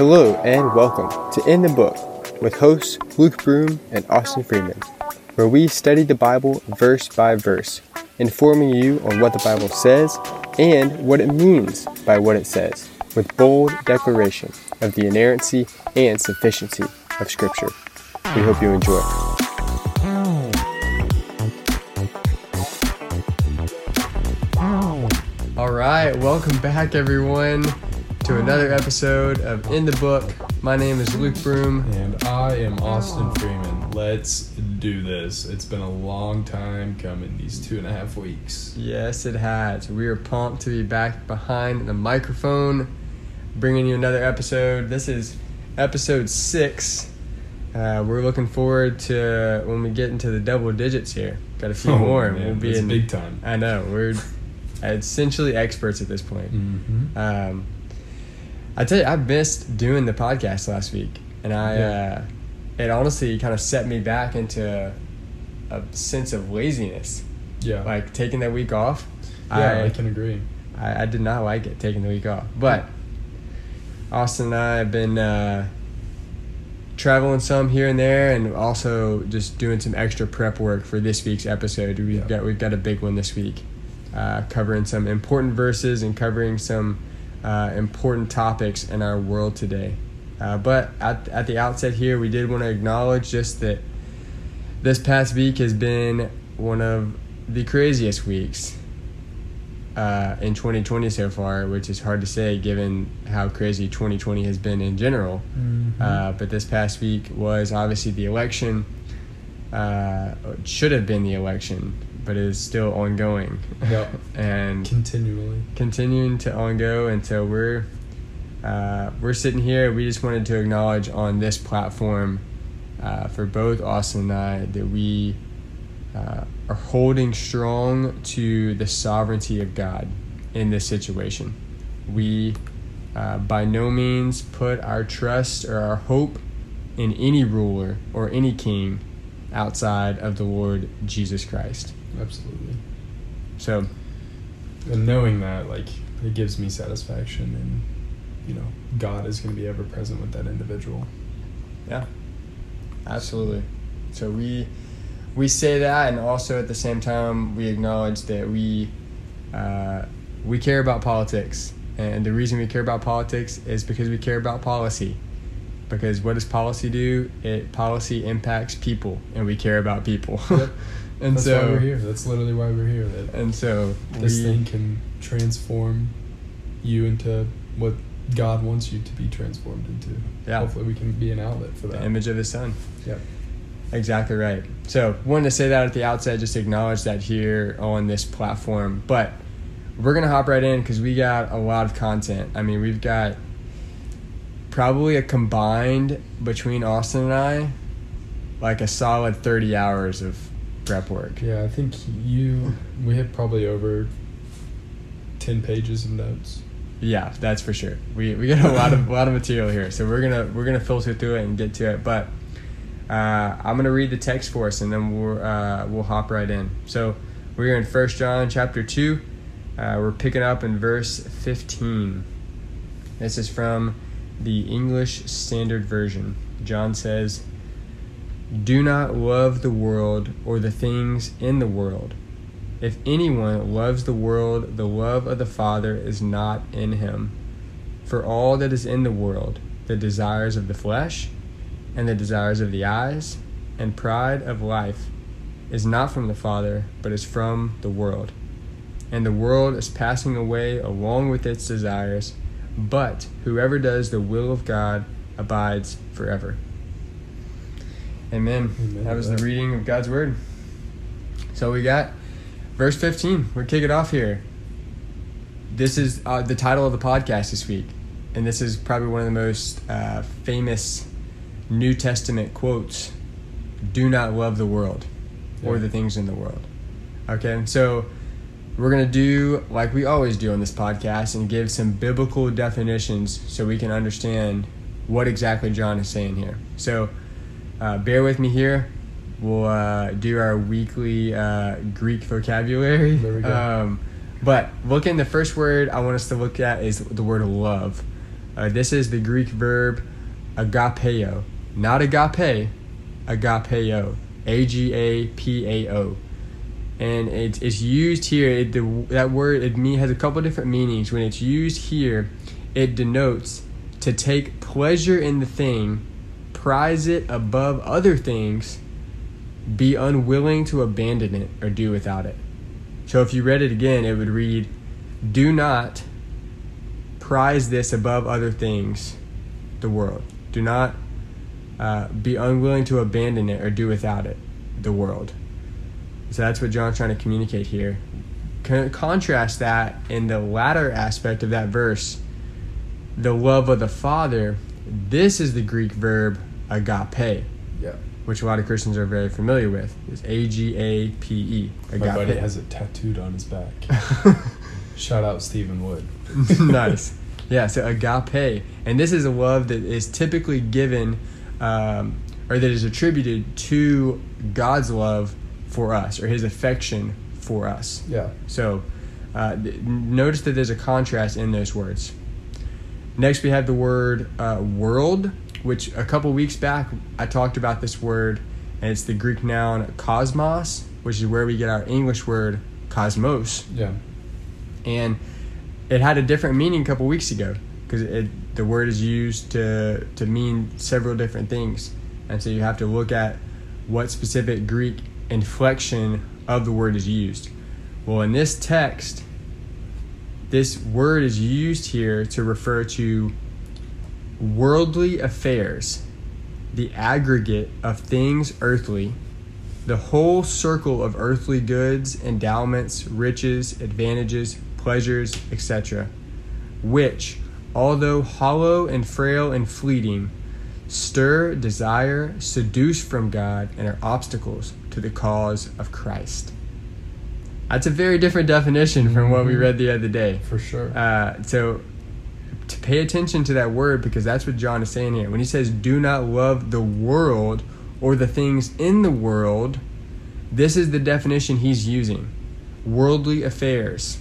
Hello and welcome to In the Book with hosts Luke Broom and Austin Freeman, where we study the Bible verse by verse, informing you on what the Bible says and what it means by what it says, with bold declaration of the inerrancy and sufficiency of Scripture. We hope you enjoy. All right, welcome back, everyone, to another episode of In the Book. My name is Luke Broom. And I am Austin Freeman. Let's do this. It's been a long time coming, these two and a half weeks. Yes, it has. We are pumped to be back behind the microphone, bringing you another episode. This is episode six. Uh, we're looking forward to when we get into the double digits here. Got a few Oh, more, and man, we'll be in big time. I know we're essentially experts at this point. Mm-hmm. Um, I tell you, I missed doing the podcast last week, and I Yeah. uh, it honestly kind of set me back into a sense of laziness, yeah. like taking that week off. yeah, I, I, can agree. I I did not like it taking the week off, but Austin and I have been uh, traveling some here and there, and also just doing some extra prep work for this week's episode. We've Yeah. got we've got a big one this week, uh, covering some important verses and covering some uh, important topics in our world today. Uh, but at at the outset here, we did want to acknowledge just that this past week has been one of the craziest weeks uh, in 2020 so far, which is hard to say given how crazy 2020 has been in general. Mm-hmm. Uh, but this past week was obviously the election. Uh, should have been the election, but it is still ongoing. Yep. and Continually. continuing to ongo until we're uh, we're sitting here. We just wanted to acknowledge on this platform uh, for both Austin and I that we uh, are holding strong to the sovereignty of God in this situation. We uh, by no means put our trust or our hope in any ruler or any king outside of the Lord Jesus Christ. Absolutely. So And knowing that, like, it gives me satisfaction and, you know, God is going to be ever present with that individual. Yeah, absolutely. So we we say that, and also at the same time we acknowledge that we uh, we care about politics, and the reason we care about politics is because we care about policy. Because what does policy do? It policy impacts people, and we care about people. Yep. and That's so why we're here. That's literally why we're here. And so this we, thing can transform you into what God wants you to be transformed into. Yeah. Hopefully, we can be an outlet for the that. image of His Son. Yep. Exactly right. So, wanted to say that at the outset, just acknowledge that here on this platform. But we're going to hop right in because we got a lot of content. I mean, we've got probably a combined between Austin and I, like a solid 30 hours of prep work. Yeah, I think you. We had probably over ten pages of notes. Yeah, that's for sure. We we got a lot of a lot of material here, so we're gonna we're gonna filter through it and get to it. But uh, I'm gonna read the text for us, and then we'll uh, we'll hop right in. So we're in First John chapter two. Uh, we're picking up in verse 15. This is from the English Standard Version. John says, "Do not love the world or the things in the world." If anyone loves the world, the love of the Father is not in him. For all that is in the world, the desires of the flesh, and the desires of the eyes, and pride of life, is not from the Father, but is from the world. And the world is passing away along with its desires, but whoever does the will of God abides forever. Amen. Amen That was the reading of God's Word. So we got verse 15. We're kicking off here. This is uh, the title of the podcast this week. And this is probably one of the most uh, famous New Testament quotes Do not love the world or Yeah. the things in the world. Okay, so we're going to do like we always do on this podcast and give some biblical definitions so we can understand what exactly John is saying here. So uh, bear with me here. We'll uh, do our weekly uh, Greek vocabulary. There we go. Um, but look in the first word I want us to look at is the word love. Uh, this is the Greek verb agapeo, not agape, agapeo, A G A P A O, and it's, it's used here. It, the, that word it mean, has a couple different meanings. When it's used here, it denotes to take pleasure in the thing, prize it above other things, be unwilling to abandon it or do without it. So if you read it again, it would read, "Do not." prize this above other things, the world. Do not uh, be unwilling to abandon it or do without it, the world. So that's what John's trying to communicate here. Con- contrast that in the latter aspect of that verse, the love of the Father. This is the Greek verb agape. Yeah. Which a lot of Christians are very familiar with. It's A G A P E. My buddy has it tattooed on his back. Shout out Stephen Wood. nice. Yeah, so agape. And this is a love that is typically given um, or that is attributed to God's love for us or his affection for us. Yeah. So uh, notice that there's a contrast in those words. Next, we have the word uh, world, which a couple weeks back I talked about this word, and it's the Greek noun cosmos, which is where we get our English word cosmos. Yeah. And it had a different meaning a couple weeks ago because the word is used to to mean several different things, and so you have to look at what specific Greek inflection of the word is used. Well, in this text, this word is used here to refer to worldly affairs, the aggregate of things earthly, the whole circle of earthly goods, endowments, riches, advantages, pleasures, etc., which, although hollow and frail and fleeting, stir desire, seduce from God, and are obstacles to the cause of Christ. That's a very different definition from what we mm-hmm. read the other day. For sure. Uh, so, to pay attention to that word because that's what John is saying here. When he says, do not love the world or the things in the world, this is the definition he's using worldly affairs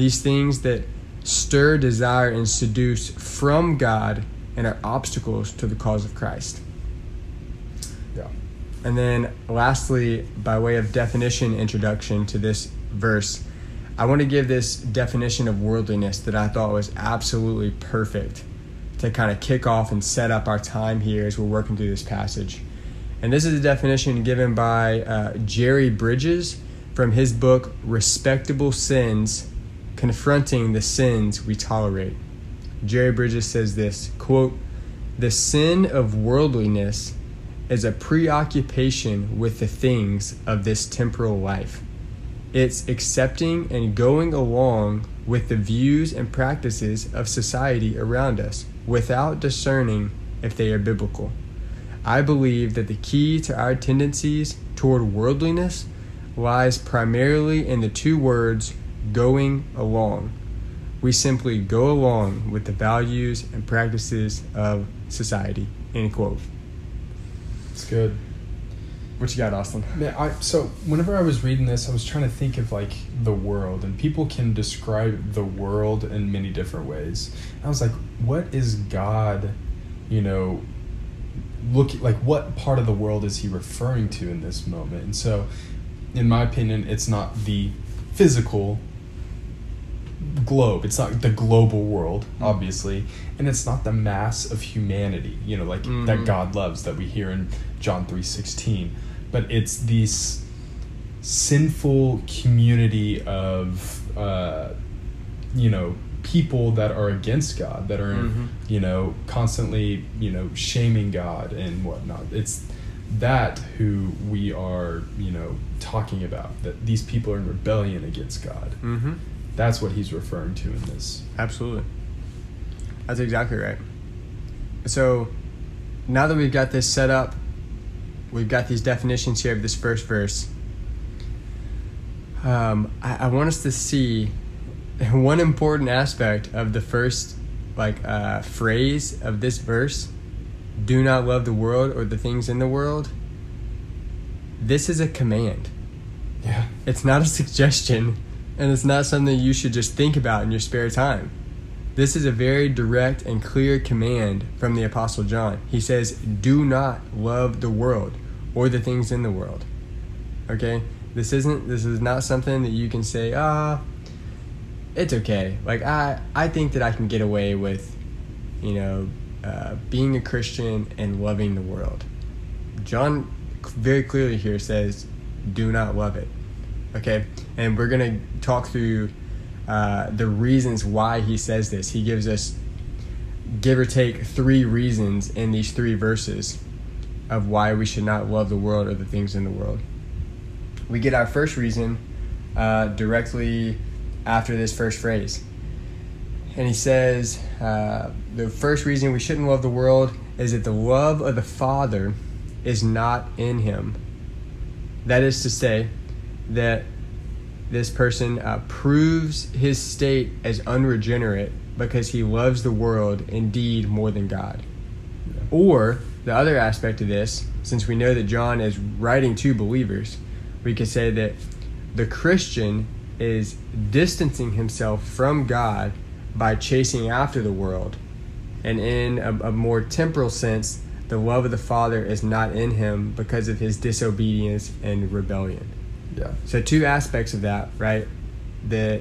these things that stir desire and seduce from God and are obstacles to the cause of Christ. Yeah. And then, lastly, by way of definition introduction to this verse, I want to give this definition of worldliness that I thought was absolutely perfect to kind of kick off and set up our time here as we're working through this passage. And this is a definition given by uh, Jerry Bridges from his book Respectable Sins confronting the sins we tolerate. Jerry Bridges says this quote, The sin of worldliness is a preoccupation with the things of this temporal life. It's accepting and going along with the views and practices of society around us without discerning if they are biblical. I believe that the key to our tendencies toward worldliness lies primarily in the two words going along. We simply go along with the values and practices of society. End quote. It's good. What you got, Austin? Man, I so whenever I was reading this, I was trying to think of like the world, and people can describe the world in many different ways. I was like, what is God, you know, look like what part of the world is he referring to in this moment? And so, in my opinion, it's not the physical globe. It's not the global world, mm. obviously, and it's not the mass of humanity. You know, like mm-hmm. that God loves that we hear in John three sixteen, but it's this sinful community of uh, you know people that are against God, that are mm-hmm. you know constantly you know shaming God and whatnot. It's that who we are you know talking about that these people are in rebellion against God. Mm-hmm. That's what he's referring to in this. Absolutely. That's exactly right. So now that we've got this set up, we've got these definitions here of this first verse. Um, I, I want us to see one important aspect of the first like uh, phrase of this verse do not love the world or the things in the world this is a command yeah it's not a suggestion and it's not something you should just think about in your spare time. This is a very direct and clear command from the Apostle John. He says, Do not love the world or the things in the world. Okay? This isn't this is not something that you can say, ah, it's okay. Like I I think that I can get away with, you know, uh, being a Christian and loving the world. John very clearly here says, do not love it. Okay? And we're to talk through uh, the reasons why he says this. He gives us, give or take, three reasons in these three verses of why we should not love the world or the things in the world. We get our first reason uh, directly after this first phrase. And he says, uh, the first reason we shouldn't love the world is that the love of the Father is not in him. That is to say, that this person uh, proves his state as unregenerate because he loves the world indeed more than God. Or the other aspect of this, since we know that John is writing to believers, we could say that the Christian is distancing himself from God by chasing after the world. And in a, a more temporal sense, the love of the Father is not in him because of his disobedience and rebellion. Yeah. So two aspects of that, right? That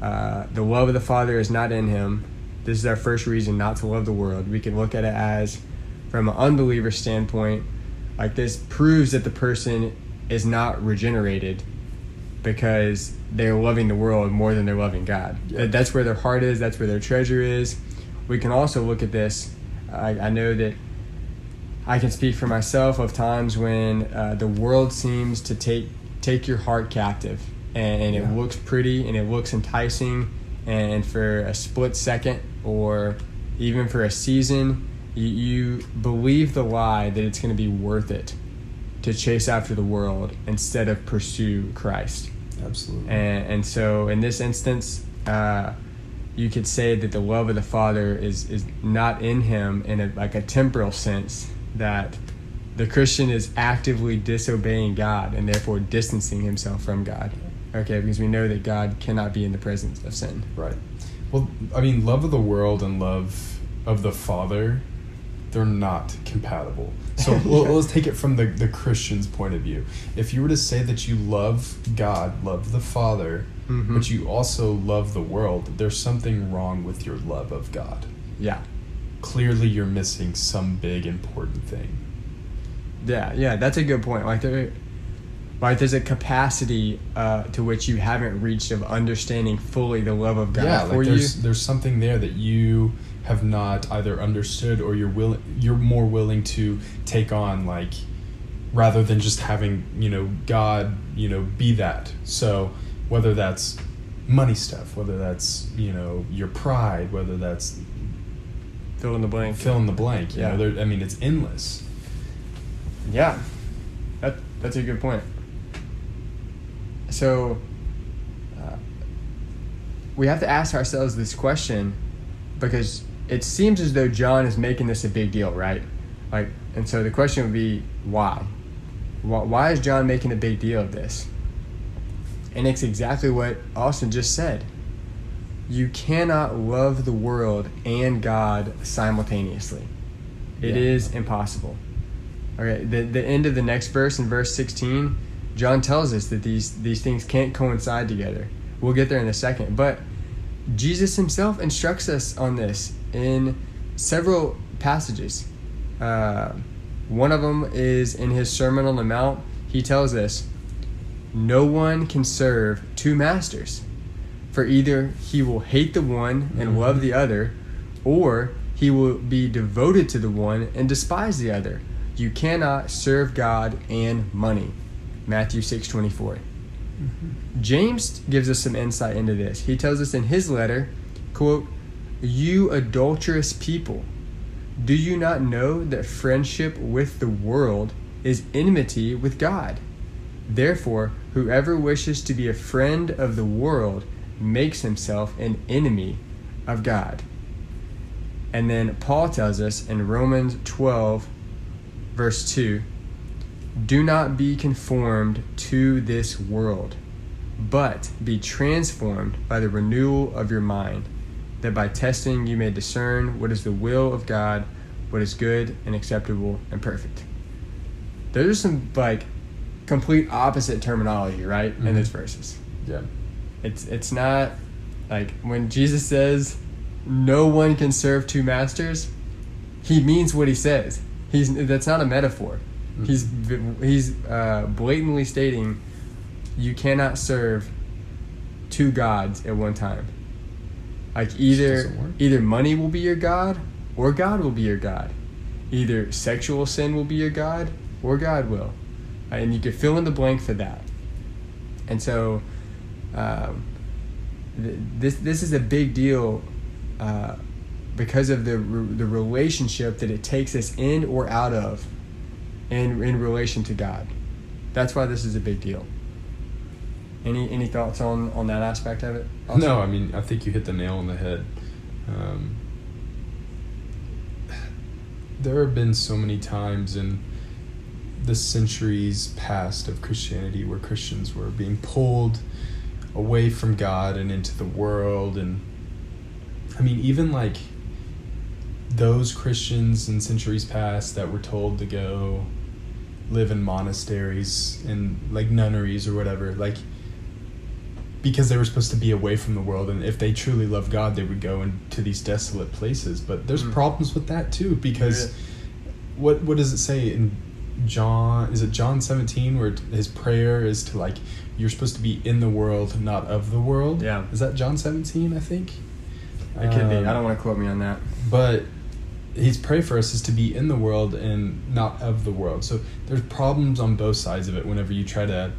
uh, the love of the Father is not in him. This is our first reason not to love the world. We can look at it as, from an unbeliever standpoint, like this proves that the person is not regenerated because they're loving the world more than they're loving God. Yeah. That's where their heart is. That's where their treasure is. We can also look at this. I, I know that I can speak for myself of times when uh, the world seems to take take your heart captive, and, and yeah. it looks pretty and it looks enticing, and for a split second or even for a season, you, you believe the lie that it's going to be worth it to chase after the world instead of pursue Christ. Absolutely. And, and so in this instance, uh, you could say that the love of the Father is is not in him in a, like a temporal sense, that the Christian is actively disobeying God and therefore distancing himself from God. Okay, because we know that God cannot be in the presence of sin. Right. Well, I mean, love of the world and love of the Father, they're not compatible. So yeah. well, let's take it from the, the Christian's point of view. If you were to say that you love God, love the Father, mm-hmm. but you also love the world, there's something wrong with your love of God. Yeah clearly you're missing some big important thing. Yeah, yeah, that's a good point. Like there, like there's a capacity uh, to which you haven't reached of understanding fully the love of God yeah, for like there's, you. There's something there that you have not either understood or you're willing, you're more willing to take on, like rather than just having you know God, you know, be that. So whether that's money stuff, whether that's you know your pride, whether that's fill in the blank. Fill in the blank. Yeah. know, there, I mean, it's endless. Yeah, that that's a good point. So, uh, we have to ask ourselves this question because it seems as though John is making this a big deal, right? Like, and so the question would be, why? Why, why is John making a big deal of this? And it's exactly what Austin just said you cannot love the world and God simultaneously. It yeah. is impossible. Okay, the, the end of the next verse in verse 16, John tells us that these, these things can't coincide together. We'll get there in a second. But Jesus himself instructs us on this in several passages. Uh, one of them is in his Sermon on the Mount. He tells us, No one can serve two masters. For either he will hate the one and mm-hmm. love the other, or he will be devoted to the one and despise the other. You cannot serve God and money. Matthew 6 24. Mm-hmm. James gives us some insight into this. He tells us in his letter, quote, You adulterous people, do you not know that friendship with the world is enmity with God? Therefore, whoever wishes to be a friend of the world makes himself an enemy of God. And then Paul tells us in Romans 12, verse 2 Do not be conformed to this world, but be transformed by the renewal of your mind. that by testing you may discern what is the will of God, what is good and acceptable and perfect. Those are some like complete opposite terminology, right? Mhm. In those verses. Yeah. It's it's not like when Jesus says no one can serve two masters, he means what he says. He's that's not a metaphor. Mhm. He's he's uh, blatantly stating you cannot serve two gods at one time. Like either either money will be your god or God will be your god. Either sexual sin will be your god or God will, Uh, and you can fill in the blank for that. And so, um, th- this this is a big deal uh, because of the the relationship that it takes us in or out of, in in relation to God. That's why this is a big deal. Any any thoughts on on that aspect of it? Austin? No, I mean, I think you hit the nail on the head. Um, there have been so many times in the centuries past of Christianity where Christians were being pulled away from God and into the world. And I mean, even like those Christians in centuries past that were told to go live in monasteries and like nunneries or whatever, like because they were supposed to be away from the world and if they truly loved god they would go into these desolate places but there's Mm. problems with that too because what what does it say in john is it john 17 where his prayer is to like you're supposed to be in the world not of the world Yeah. is that john 17 i think It could be. Um, I don't want to quote me on that. but his prayer for us is to be in the world and not of the world. So there's problems on both sides of it whenever you try to,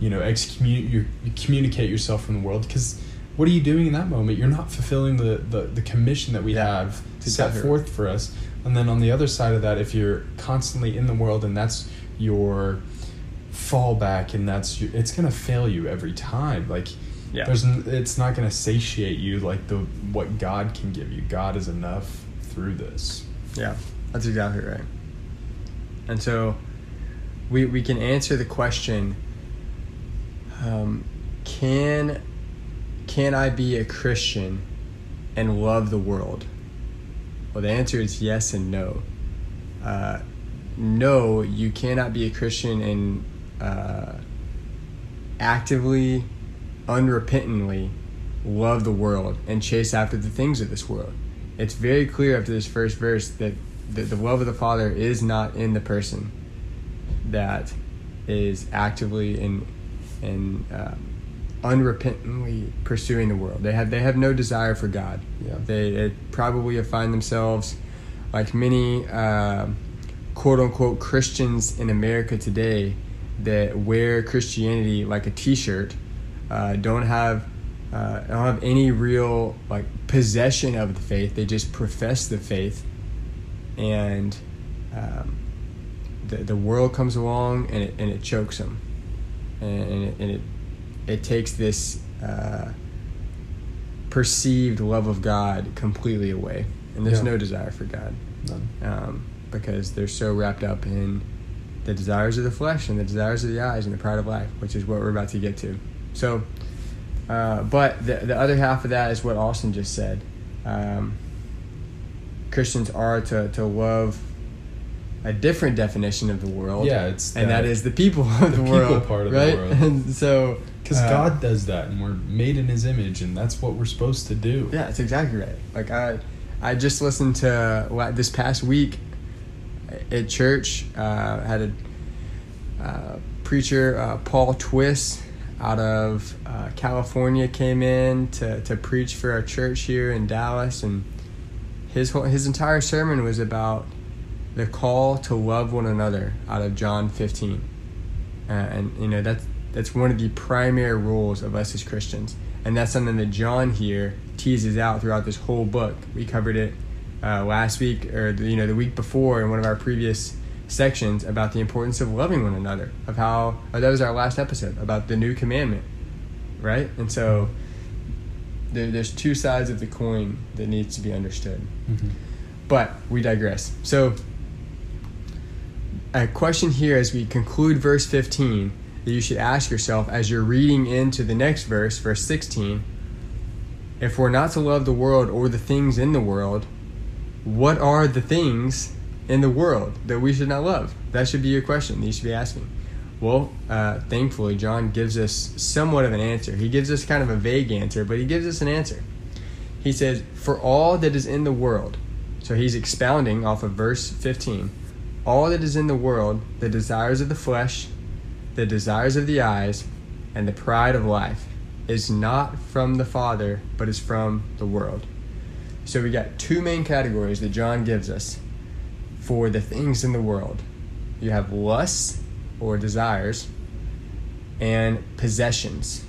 you know, excommunicate you, communicate yourself from the world. Because what are you doing in that moment? You're not fulfilling the the, the commission that we Yeah. have To set forth for us. And then on the other side of that, if you're constantly in the world and that's your fallback and that's your, it's gonna fail you every time. Like Yeah. there's it's not going to satiate you like the what God can give you. God is enough through this. Yeah, that's exactly right. And so we, we can answer the question um, can, can I be a Christian and love the world? Well, the answer is yes and no. Uh, no, you cannot be a Christian and uh, actively, unrepentantly love the world and chase after the things of this world. It's very clear after this first verse that the, the love of the Father is not in the person that is actively and and um, unrepentantly pursuing the world. They have they have no desire for God. Yeah. They, they probably find themselves like many uh, quote unquote Christians in America today that wear Christianity like a T-shirt, uh, don't have uh, don't have any real like possession of the faith. They just profess the faith, and um, the the world comes along and it and it chokes them, and, and it, and it it takes this uh, perceived love of God completely away, and there's Yeah. no desire for God None. um, because they're so wrapped up in the desires of the flesh and the desires of the eyes and the pride of life, which is what we're about to get to. So, uh, but the, the other half of that is what Austin just said. Um, Christians are to, to love a different definition of the world. Yeah, it's and that is the people of the, the people world. part of the right? world. And so, because uh, God does that, and we're made in His image, and that's what we're supposed to do. Yeah, it's exactly right. Like I, I just listened to this past week at church. Uh, had a uh, preacher, uh, Paul Twist, out of uh, California, came in to to preach for our church here in Dallas, and his whole, his entire sermon was about the call to love one another out of John 15. Uh, and you know that's that's one of the primary rules of us as Christians, and that's something that John here teases out throughout this whole book. We covered it uh, last week, or you know the week before, in one of our previous sections about the importance of loving one another. Of how oh, that was our last episode about the new commandment, right? And so there, there's two sides of the coin that needs to be understood. Mhm. But we digress. So, a question here as we conclude verse 15 that you should ask yourself as you're reading into the next verse, verse 16 if we're not to love the world or the things in the world, what are the things in the world that we should not love? That should be your question. that You should be asking. Well, uh, thankfully, John gives us somewhat of an answer. He gives us kind of a vague answer, but he gives us an answer. He says, For all that is in the world, so he's expounding off of verse 15, all that is in the world, the desires of the flesh, the desires of the eyes, and the pride of life, is not from the Father, but is from the world. So we got two main categories that John gives us for the things in the world. You have lust or desires, and possessions,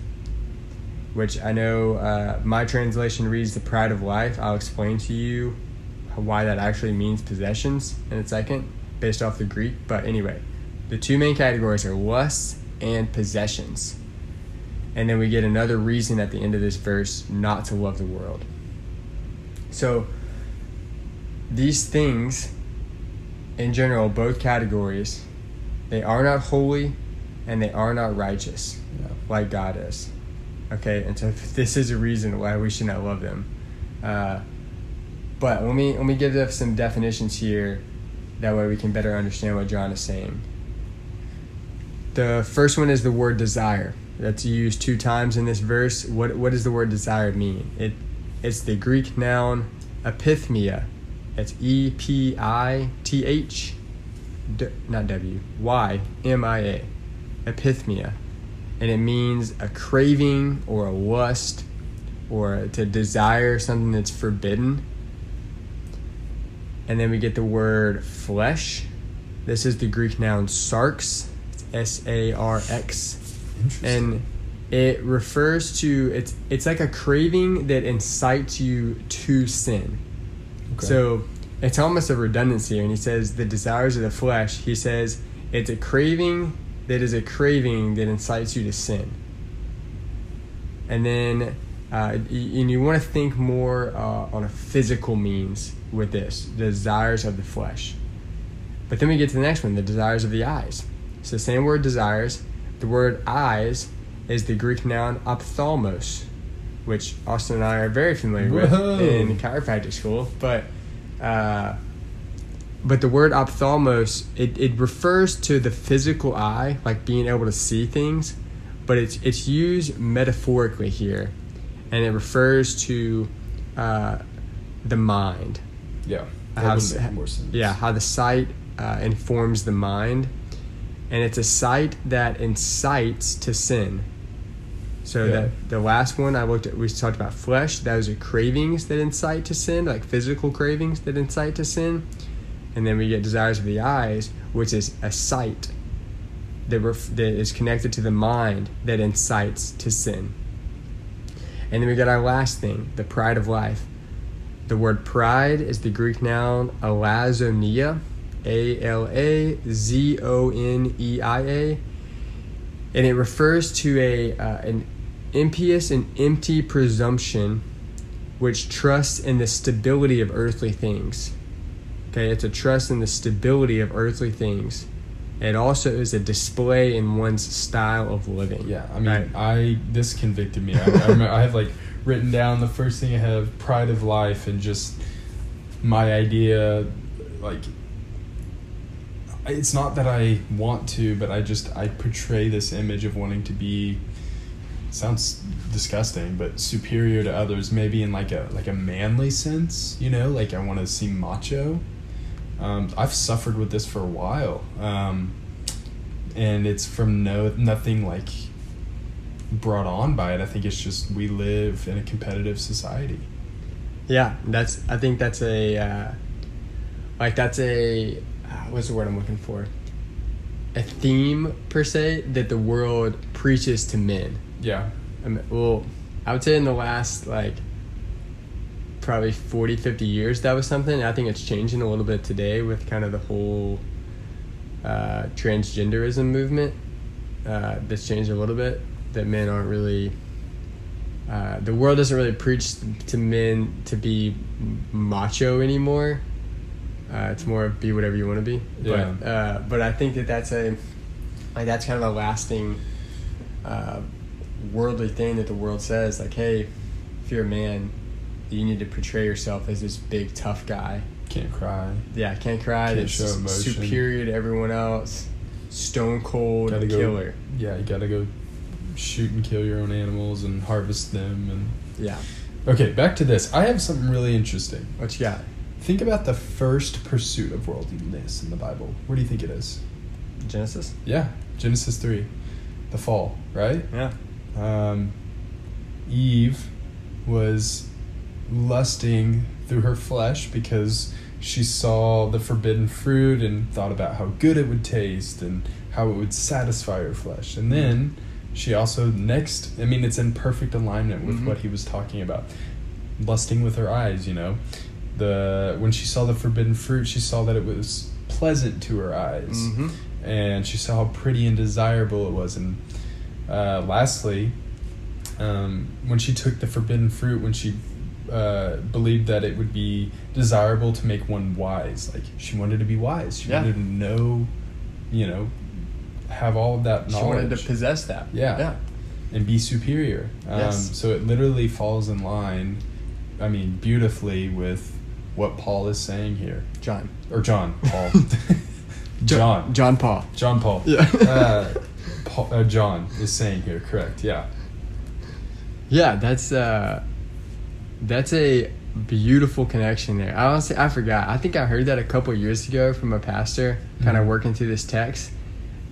which I know uh, my translation reads the pride of life. I'll explain to you why that actually means possessions in a second, based off the Greek. But anyway, the two main categories are lust and possessions. And then we get another reason at the end of this verse not to love the world. So, these things, in general, both categories, they are not holy and they are not righteous Yeah. like God is. Okay, and so this is a reason why we should not love them. Uh, but let me let me give them some definitions here. That way we can better understand what John is saying. The first one is the word desire. That's used two times in this verse. What what does the word desire mean? It it's the Greek noun epithymia. It's E P I T H, not W, Y, M I A, epithymia. And it means a craving or a lust or to desire something that's forbidden. And then we get the word flesh. This is the Greek noun sarx, S A R X. And it refers to it's it's like a craving that incites you to sin. Okay. So it's almost a redundancy. And he says the desires of the flesh. He says it's a craving that is a craving that incites you to sin. And then, uh, and you want to think more uh, on a physical means with this desires of the flesh. But then we get to the next one the desires of the eyes. It's the same word desires. The word eyes is the Greek noun ophthalmos, which Austin and I are very familiar Whoa. with in chiropractic school. But uh, but the word ophthalmos it, it refers to the physical eye, like being able to see things, but it's it's used metaphorically here, and it refers to uh, the mind. yeah. How would s- make more sense. Yeah, how the sight uh, informs the mind, and it's a sight that incites to sin. So Yeah. that the last one I looked at, we talked about flesh. Those are cravings that incite to sin, like physical cravings that incite to sin, and then we get desires of the eyes, which is a sight that ref- that is connected to the mind that incites to sin. And then we got our last thing, the pride of life. The word pride is the Greek noun alazoneia, A L A Z O N E I A, and it refers to a uh, an impious and empty presumption which trusts in the stability of earthly things. Okay, it's a trust in the stability of earthly things. It also is a display in one's style of living. Yeah, I mean, Right. I this convicted me. I, I, remember, I have like written down the first thing I have pride of life and just my idea, like it's not that I want to, but I just I portray this image of wanting to be sounds disgusting, but superior to others, maybe in like a like a manly sense, you know, like I want to seem macho. Um, I've suffered with this for a while, um, and it's from no nothing like brought on by it. I think it's just we live in a competitive society. Yeah, that's. I think that's a, uh, like that's a, uh, what's the word I'm looking for? A theme per se that the world preaches to men. Yeah, well, I would say in the last like probably 40, 50 years that was something. I think it's changing a little bit today with kind of the whole uh, transgenderism movement. Uh, that's changed a little bit. That men aren't really. Uh, the world doesn't really preach to men to be macho anymore. Uh, it's more of be whatever you want to be. Yeah. But uh, but I think that that's a like that's kind of a lasting uh, worldly thing that the world says like hey if you're a man, you need to portray yourself as this big tough guy. Can't cry. Yeah, can't cry. Can't that's show emotion. superior to everyone else. Stone cold Gotta go- killer. Yeah, you gotta go shoot and kill your own animals and harvest them. And Yeah. okay, back to this. I have something really interesting. What you got? Think about the first pursuit of worldliness in the Bible. Where do you think it is? Genesis. Yeah, Genesis three, the fall, right? Yeah. Um, Eve was lusting through her flesh because she saw the forbidden fruit and thought about how good it would taste and how it would satisfy her flesh. And then she also next, I mean, it's in perfect alignment with Mhm. what he was talking about, lusting with her eyes. You know, the when she saw the forbidden fruit, she saw that it was pleasant to her eyes Mm-hmm. and she saw how pretty and desirable it was. And uh, lastly, um, when she took the forbidden fruit, when she uh, believed that it would be desirable to make one wise, like she wanted to be wise, she Yeah. wanted to know, you know, have all of that knowledge. She wanted to possess that. Yeah. Yeah. and be superior. Um, Yes. So it literally falls in line, I mean, beautifully with what Paul is saying here, John. or John Paul, John. John Paul. John Paul. Yeah. uh, Paul, uh, John is saying here, correct? Yeah. Yeah, that's uh that's a beautiful connection there. I honestly I forgot. I think I heard that a couple years ago from a pastor kind of Mhm. working through this text.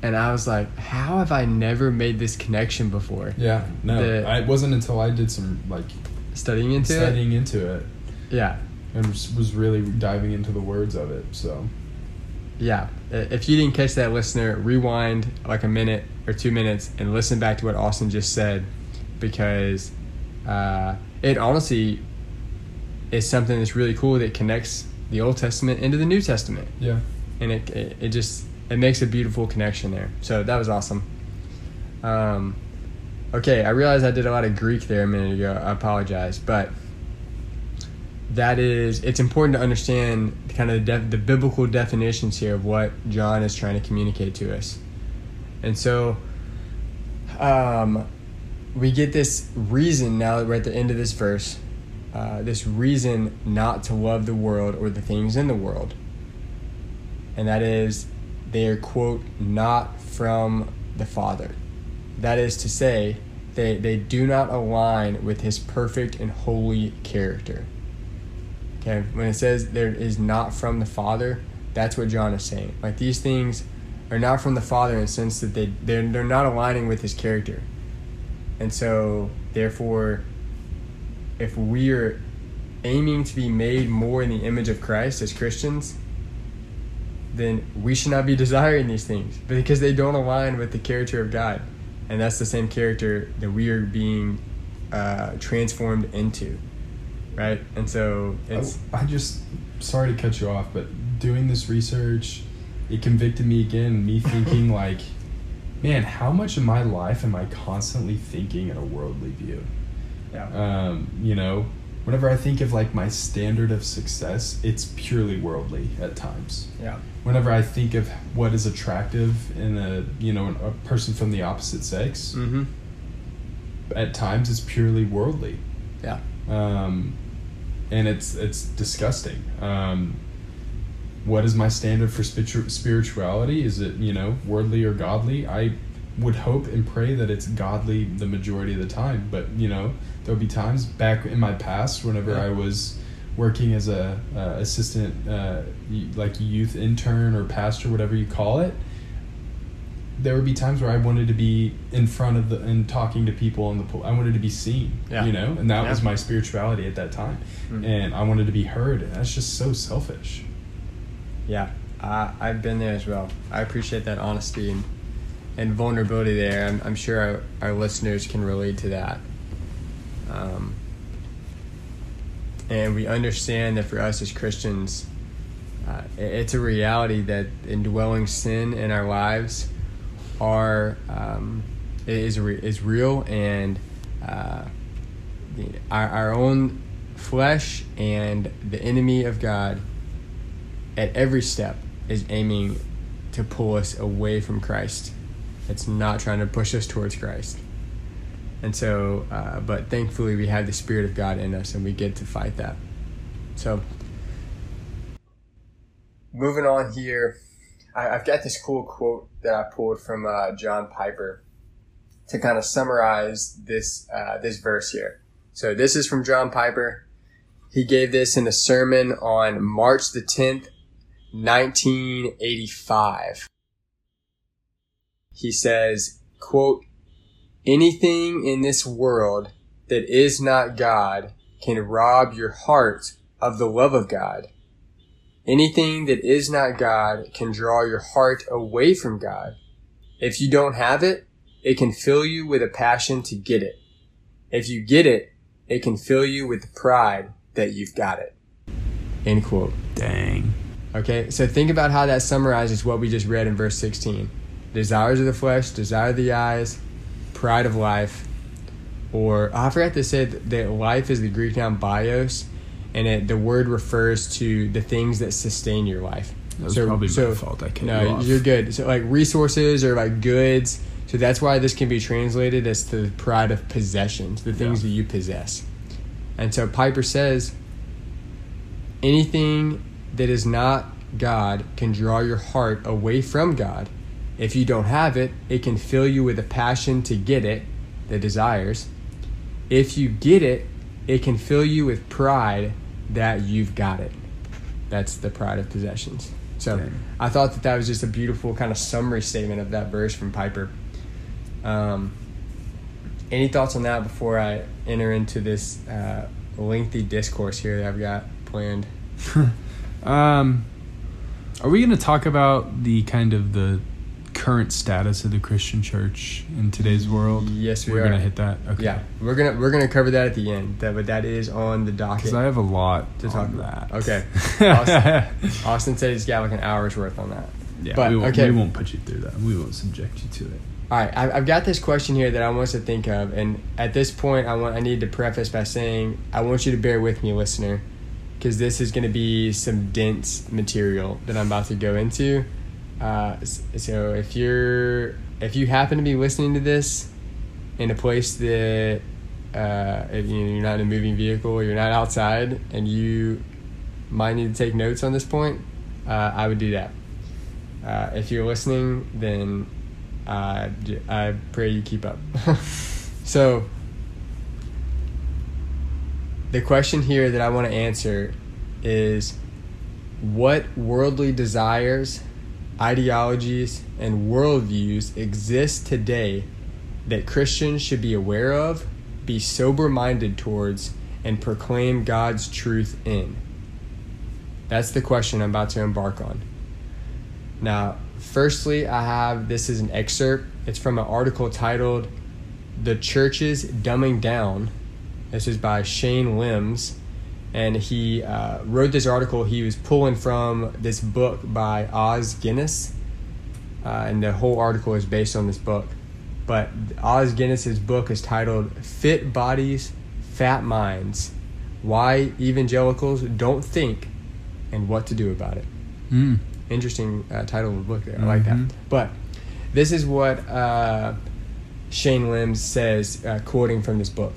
And I was like, how have I never made this connection before? Yeah. No, The- I, it wasn't until I did some like Studying into studying into it it? Yeah. and was really diving into the words of it. So Yeah. If you didn't catch that listener, rewind like a minute or two minutes and listen back to what Austin just said because uh, it honestly is something that's really cool that connects the Old Testament into the New Testament. yeah. and it, it it just it makes a beautiful connection there. So that was awesome. Um, okay, I realized I did a lot of Greek there a minute ago. I apologize, but that is it's important to understand kind of the, the biblical definitions here of what John is trying to communicate to us, and so um, we get this reason now that we're at the end of this verse. Uh, this reason not to love the world or the things in the world. And that is they are quote not from the father. That is to say they, they do not align with his perfect and holy character okay when it says there is not from the father that's what john is saying like these things are not from the father in the sense that they they're, they're not aligning with his character and so therefore if we are aiming to be made more in the image of christ as christians then we should not be desiring these things because they don't align with the character of God. And that's the same character that we are being uh, transformed into. Right? And so it's. I, I just sorry to cut you off, but doing this research, it convicted me again. Me thinking like, man, how much of my life am I constantly thinking in a worldly view? yeah. um, you know whenever i think of like my standard of success it's purely worldly at times yeah. whenever i think of what is attractive in a you know a person from the opposite sex Mm-hmm. at times it's purely worldly Yeah. um, and it's it's disgusting. Um, what is my standard for spirituality? Is it you know worldly or godly? I would hope and pray that it's godly the majority of the time but you know there'll be times back in my past whenever Yeah. i was working as a uh, assistant uh, like youth intern or pastor whatever you call it there would be times where I wanted to be in front of the and talking to people in the pool. I wanted to be seen, Yeah. you know, and that Yeah. was my spirituality at that time. Mhm. And I wanted to be heard, and that's just so selfish. Yeah. I I've been there as well. I appreciate that honesty and, and vulnerability there. I'm, I'm sure our, our listeners can relate to that. Um, and we understand that for us as Christians, uh, it's a reality that indwelling sin in our lives are um, is is real, and uh, our our own flesh and the enemy of God at every step is aiming to pull us away from Christ. It's not trying to push us towards Christ. And so, uh, but thankfully, we have the Spirit of God in us and we get to fight that. So, moving on here, I, have got this cool quote that I pulled from uh, John Piper to kind of summarize this uh, this verse here. So this is from John Piper. He gave this in a sermon on March the 10th, 1985. He says, quote, anything in this world that is not God can rob your heart of the love of God. Anything that is not God can draw your heart away from God. If you don't have it, it can fill you with a passion to get it. If you get it, it can fill you with pride that you've got it. End quote. Dang. Okay, so think about how that summarizes what we just read in verse 16 desires of the flesh, desire of the eyes, pride of life. Or oh, I forgot to say that life is the Greek noun bios, and it, the word refers to the things that sustain your life. That was so, probably so, my fault. I can't. No, you are good. So like resources or like goods. So that's why this can be translated as the pride of possessions, the things yeah. that you possess. And so Piper says, anything that is not God can draw your heart away from God. If you don't have it, it can fill you with a passion to get it, the desires. If you get it, it can fill you with pride that you've got it. That's the pride of possessions. So okay. I thought that that was just a beautiful kind of summary statement of that verse from Piper. Um, any thoughts on that before I enter into this uh, lengthy discourse here that I've got planned? um, are we going to talk about the kind of the current status of the Christian church in today's world? Yes, we we're are. gonna hit that. Okay. Yeah, we're gonna we're gonna cover that at the end. That but that is on the docket. Because I have a lot to talk about. Okay. Austin, Austin said he's got like an hour's worth on that. Yeah, but we won't, okay. we won't put you through that. We won't subject you to it. All right, I've got this question here that I want us to think of, and at this point, I want I need to preface by saying I want you to bear with me, listener, because this is going to be some dense material that I'm about to go into. Uh, so if you're if you happen to be listening to this in a place that uh, if you're not in a moving vehicle, you're not outside, and you might need to take notes on this point, uh, I would do that. Uh, if you're listening, then uh, I pray you keep up. so, the question here that I want to answer is what worldly desires, ideologies, and worldviews exist today that Christians should be aware of, be sober minded towards, and proclaim God's truth in? That's the question I'm about to embark on. Now, Firstly, I have this is an excerpt. It's from an article titled The Church's Dumbing Down. This is by Shane Lems. And he uh, wrote this article. He was pulling from this book by Os Guinness. Uh, and the whole article is based on this book. But Os Guinness's book is titled Fit Bodies, Fat Minds Why Evangelicals Don't Think and What to Do About It. Mm interesting uh, title of the book there. I like that. Mm-hmm. But this is what uh, Shane Lems says, uh, quoting from this book.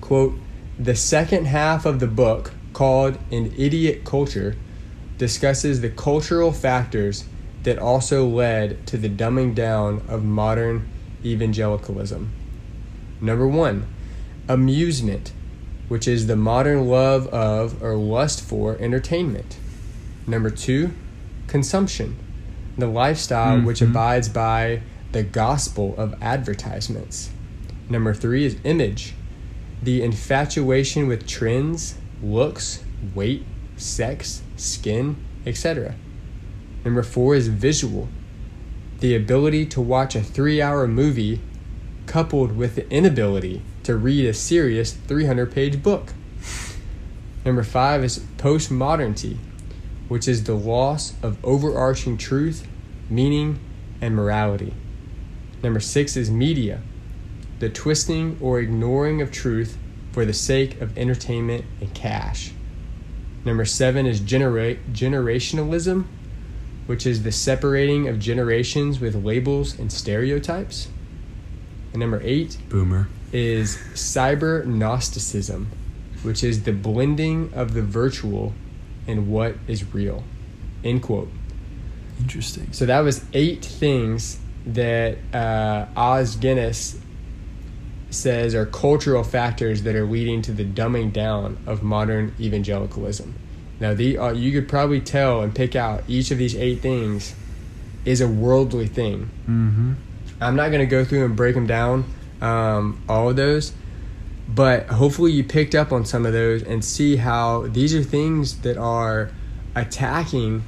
Quote, the second half of the book, called An Idiot Culture, discusses the cultural factors that also led to the dumbing down of modern evangelicalism. Number one, amusement, which is the modern love of or lust for entertainment. Number two, consumption, the lifestyle mm-hmm. which abides by the gospel of advertisements. Number three is image, the infatuation with trends, looks, weight, sex, skin, etc. Number four is visual, the ability to watch a three hour movie coupled with the inability to read a serious 300 page book. Number five is postmodernity, which is the loss of overarching truth, meaning, and morality. Number six is media, the twisting or ignoring of truth for the sake of entertainment and cash. Number seven is genera- generationalism, which is the separating of generations with labels and stereotypes. And number eight Boomer. is cyber Gnosticism, which is the blending of the virtual and what is real. End quote. Interesting. So that was eight things that uh, Os Guinness says are cultural factors that are leading to the dumbing down of modern evangelicalism. Now, the uh, you could probably tell and pick out each of these eight things is a worldly thing. Mm-hmm. I'm not going to go through and break them down, um, all of those, but hopefully you picked up on some of those and see how these are things that are attacking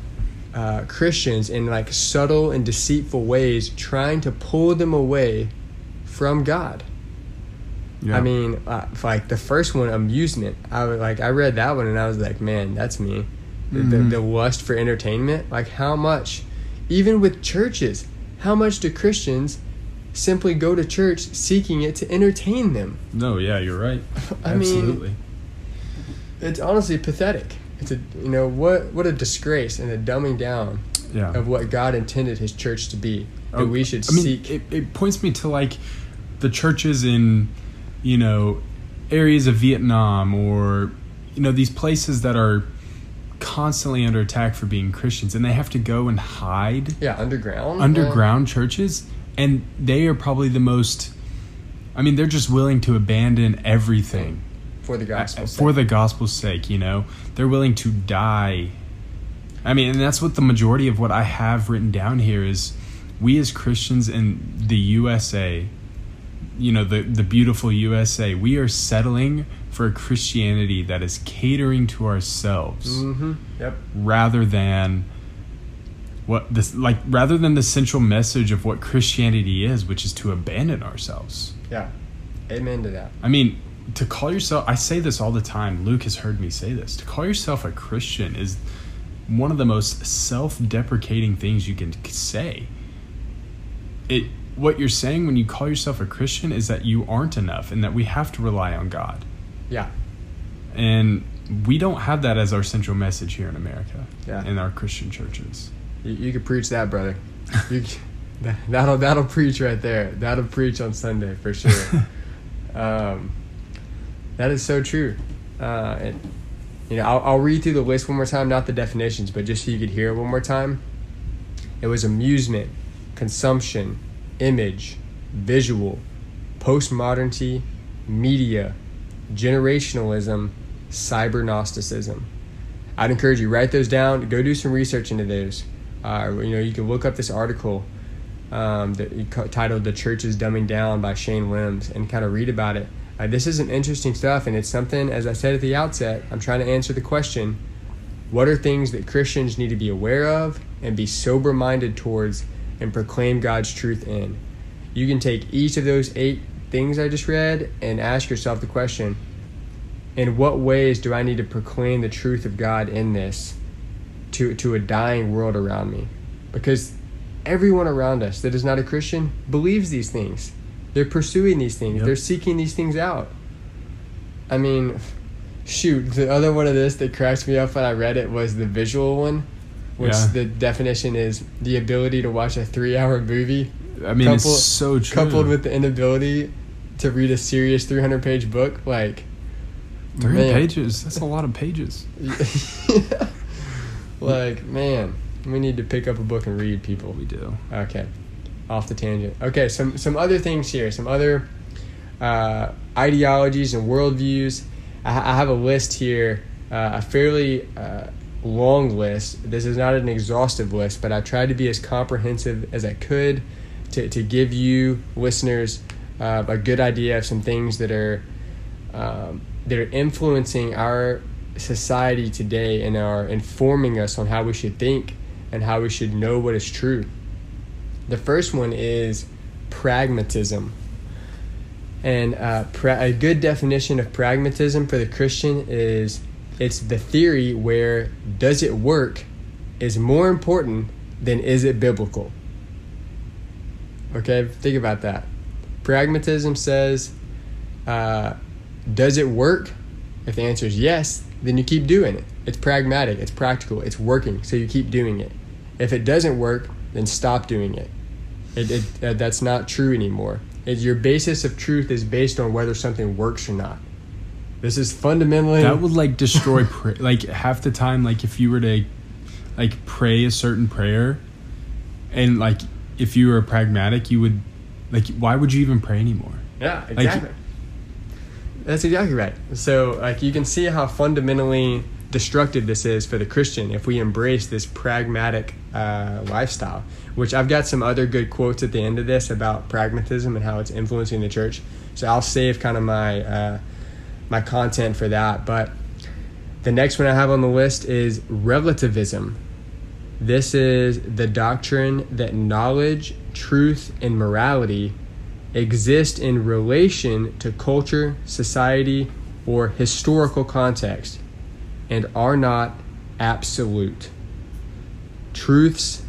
uh, Christians in like subtle and deceitful ways, trying to pull them away from God. Yeah. I mean, uh, like the first one, amusement. I was like, I read that one and I was like, man, that's me. The, the, the lust for entertainment. Like, how much, even with churches, how much do Christians simply go to church seeking it to entertain them? no, yeah, you're right. I mean- It's honestly pathetic. It's a, you know, what what a disgrace and a dumbing down yeah. of what God intended His church to be. That Oh, we should I mean, seek. It, it points me to like the churches in, you know, areas of Vietnam or, you know, these places that are constantly under attack for being Christians, and they have to go and hide yeah, underground. underground churches, and they are probably the most. I mean, they're just willing to abandon everything for the gospel. for the gospel's sake. You know, they're willing to die. I mean, and that's what the majority of what I have written down here is. We as Christians in the USA, you know, the the beautiful USA, we are settling for a Christianity that is catering to ourselves Mm-hmm. Yep. rather than what this like rather than the central message of what Christianity is, which is to abandon ourselves. Yeah. Amen to that. I mean, to call yourself I say this all the time. Luke has heard me say this. To call yourself a Christian is one of the most self-deprecating things you can say. It what you're saying when you call yourself a Christian is that you aren't enough and that we have to rely on God. Yeah. And we don't have that as our central message here in America Yeah. in our Christian churches. You, you could preach that, brother. You, that, that'll that'll preach right there. That'll preach on Sunday for sure. um, that is so true. Uh, and you know, I'll, I'll read through the list one more time, not the definitions, but just so you could hear it one more time. It was amusement, consumption, image, visual, postmodernity, media, generationalism, cyber Gnosticism. I'd encourage you write those down. Go do some research into those. Uh, you know, you can look up this article um, that titled "The Church is Dumbing Down" by Shane Lems and kind of read about it. Uh, this is an interesting stuff, and it's something. As I said at the outset, I'm trying to answer the question: What are things that Christians need to be aware of and be sober-minded towards, and proclaim God's truth in? You can take each of those eight things I just read and ask yourself the question: in what ways do I need to proclaim the truth of God in this to to a dying world around me? Because everyone around us that is not a Christian believes these things. They're pursuing these things. Yep. They're seeking these things out. I mean, shoot, the other one of this that cracks me up when I read it was the visual one, which Yeah. the definition is the ability to watch a three-hour movie I mean, Couple- it's so true. coupled with the inability to read a serious 300-page book. Like, 300 man. pages. That's a lot of pages. like man we need to pick up a book and read people We do. okay off the tangent okay some some other things here some other uh, ideologies and worldviews I, I have a list here uh, a fairly uh, long list this is not an exhaustive list but i tried to be as comprehensive as i could to, to give you listeners uh, a good idea of some things that are um, that are influencing our society today and are informing us on how we should think and how we should know what is true. The first one is pragmatism. And uh, pra- a good definition of pragmatism for the Christian is it's the theory where does it work is more important than is it biblical. Okay, think about that. Pragmatism says, uh, does it work? If the answer is yes, then you keep doing it. It's pragmatic, it's practical, it's working, so you keep doing it. If it doesn't work, then stop doing it. It, it uh, that's not true anymore. Is your basis of truth is based on whether something works or not. This is fundamentally That would like destroy pray- like half the time like if you were to like pray a certain prayer and like if you were pragmatic you would like why would you even pray anymore? Yeah, exactly. That's exactly right. So, like, you can see how fundamentally destructive this is for the Christian if we embrace this pragmatic uh, lifestyle. Which I've got some other good quotes at the end of this about pragmatism and how it's influencing the church. So I'll save kind of my uh, my content for that. But the next one I have on the list is relativism. This is the doctrine that knowledge, truth, and morality exist in relation to culture, society, or historical context and are not absolute. Truths,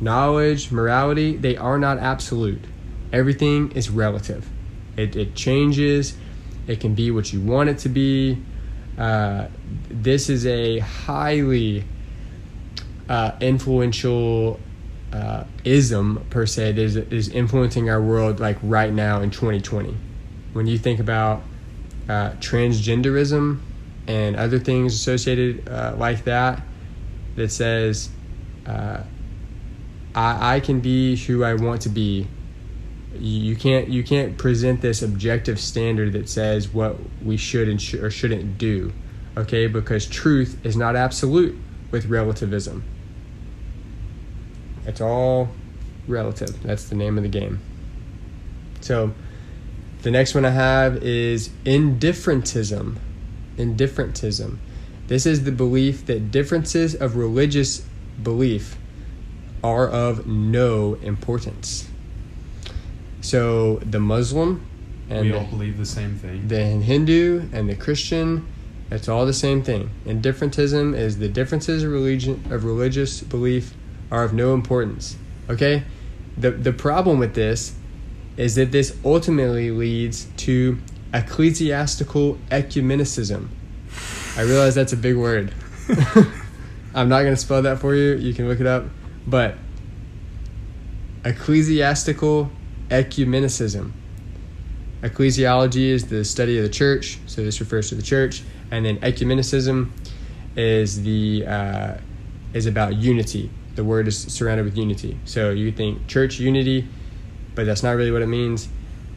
knowledge, morality, they are not absolute. Everything is relative. It, it changes, it can be what you want it to be. Uh, this is a highly uh, influential uh, ism per se that is, is influencing our world like right now in 2020 when you think about uh, transgenderism and other things associated uh, like that that says uh, I, I can be who I want to be you can't you can't present this objective standard that says what we should and sh- or shouldn't do okay because truth is not absolute with relativism it's all relative. That's the name of the game. So, the next one I have is indifferentism. Indifferentism. This is the belief that differences of religious belief are of no importance. So, the Muslim and we the, all believe the same thing. the Hindu and the Christian, it's all the same thing. Indifferentism is the differences of religion of religious belief are of no importance. Okay? The the problem with this is that this ultimately leads to ecclesiastical ecumenicism. I realize that's a big word. I'm not going to spell that for you. You can look it up. But ecclesiastical ecumenicism. Ecclesiology is the study of the church, so this refers to the church, and then ecumenicism is the uh, is about unity. The word is surrounded with unity. So you think church unity, but that's not really what it means.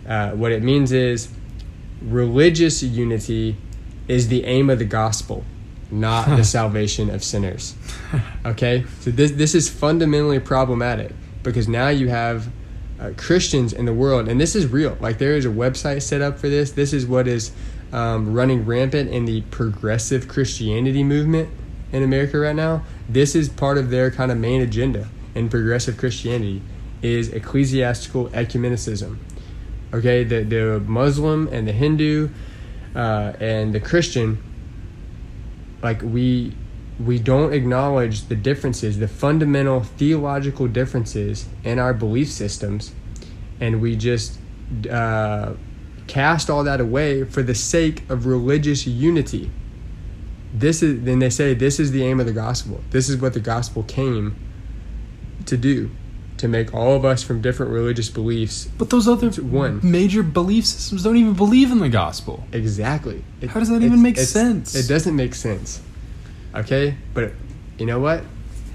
Uh, what it means is religious unity is the aim of the gospel, not the salvation of sinners. Okay, so this this is fundamentally problematic because now you have uh, Christians in the world, and this is real. Like there is a website set up for this. This is what is um, running rampant in the progressive Christianity movement in America right now. This is part of their kind of main agenda in progressive Christianity is ecclesiastical ecumenicism. Okay, the the Muslim and the Hindu uh, and the Christian, like we we don't acknowledge the differences, the fundamental theological differences in our belief systems, and we just uh, cast all that away for the sake of religious unity. This is then they say this is the aim of the gospel. This is what the gospel came to do, to make all of us from different religious beliefs But those other one. major belief systems don't even believe in the gospel. Exactly. It- How does that even make sense? It doesn't make sense. Okay? But you know what?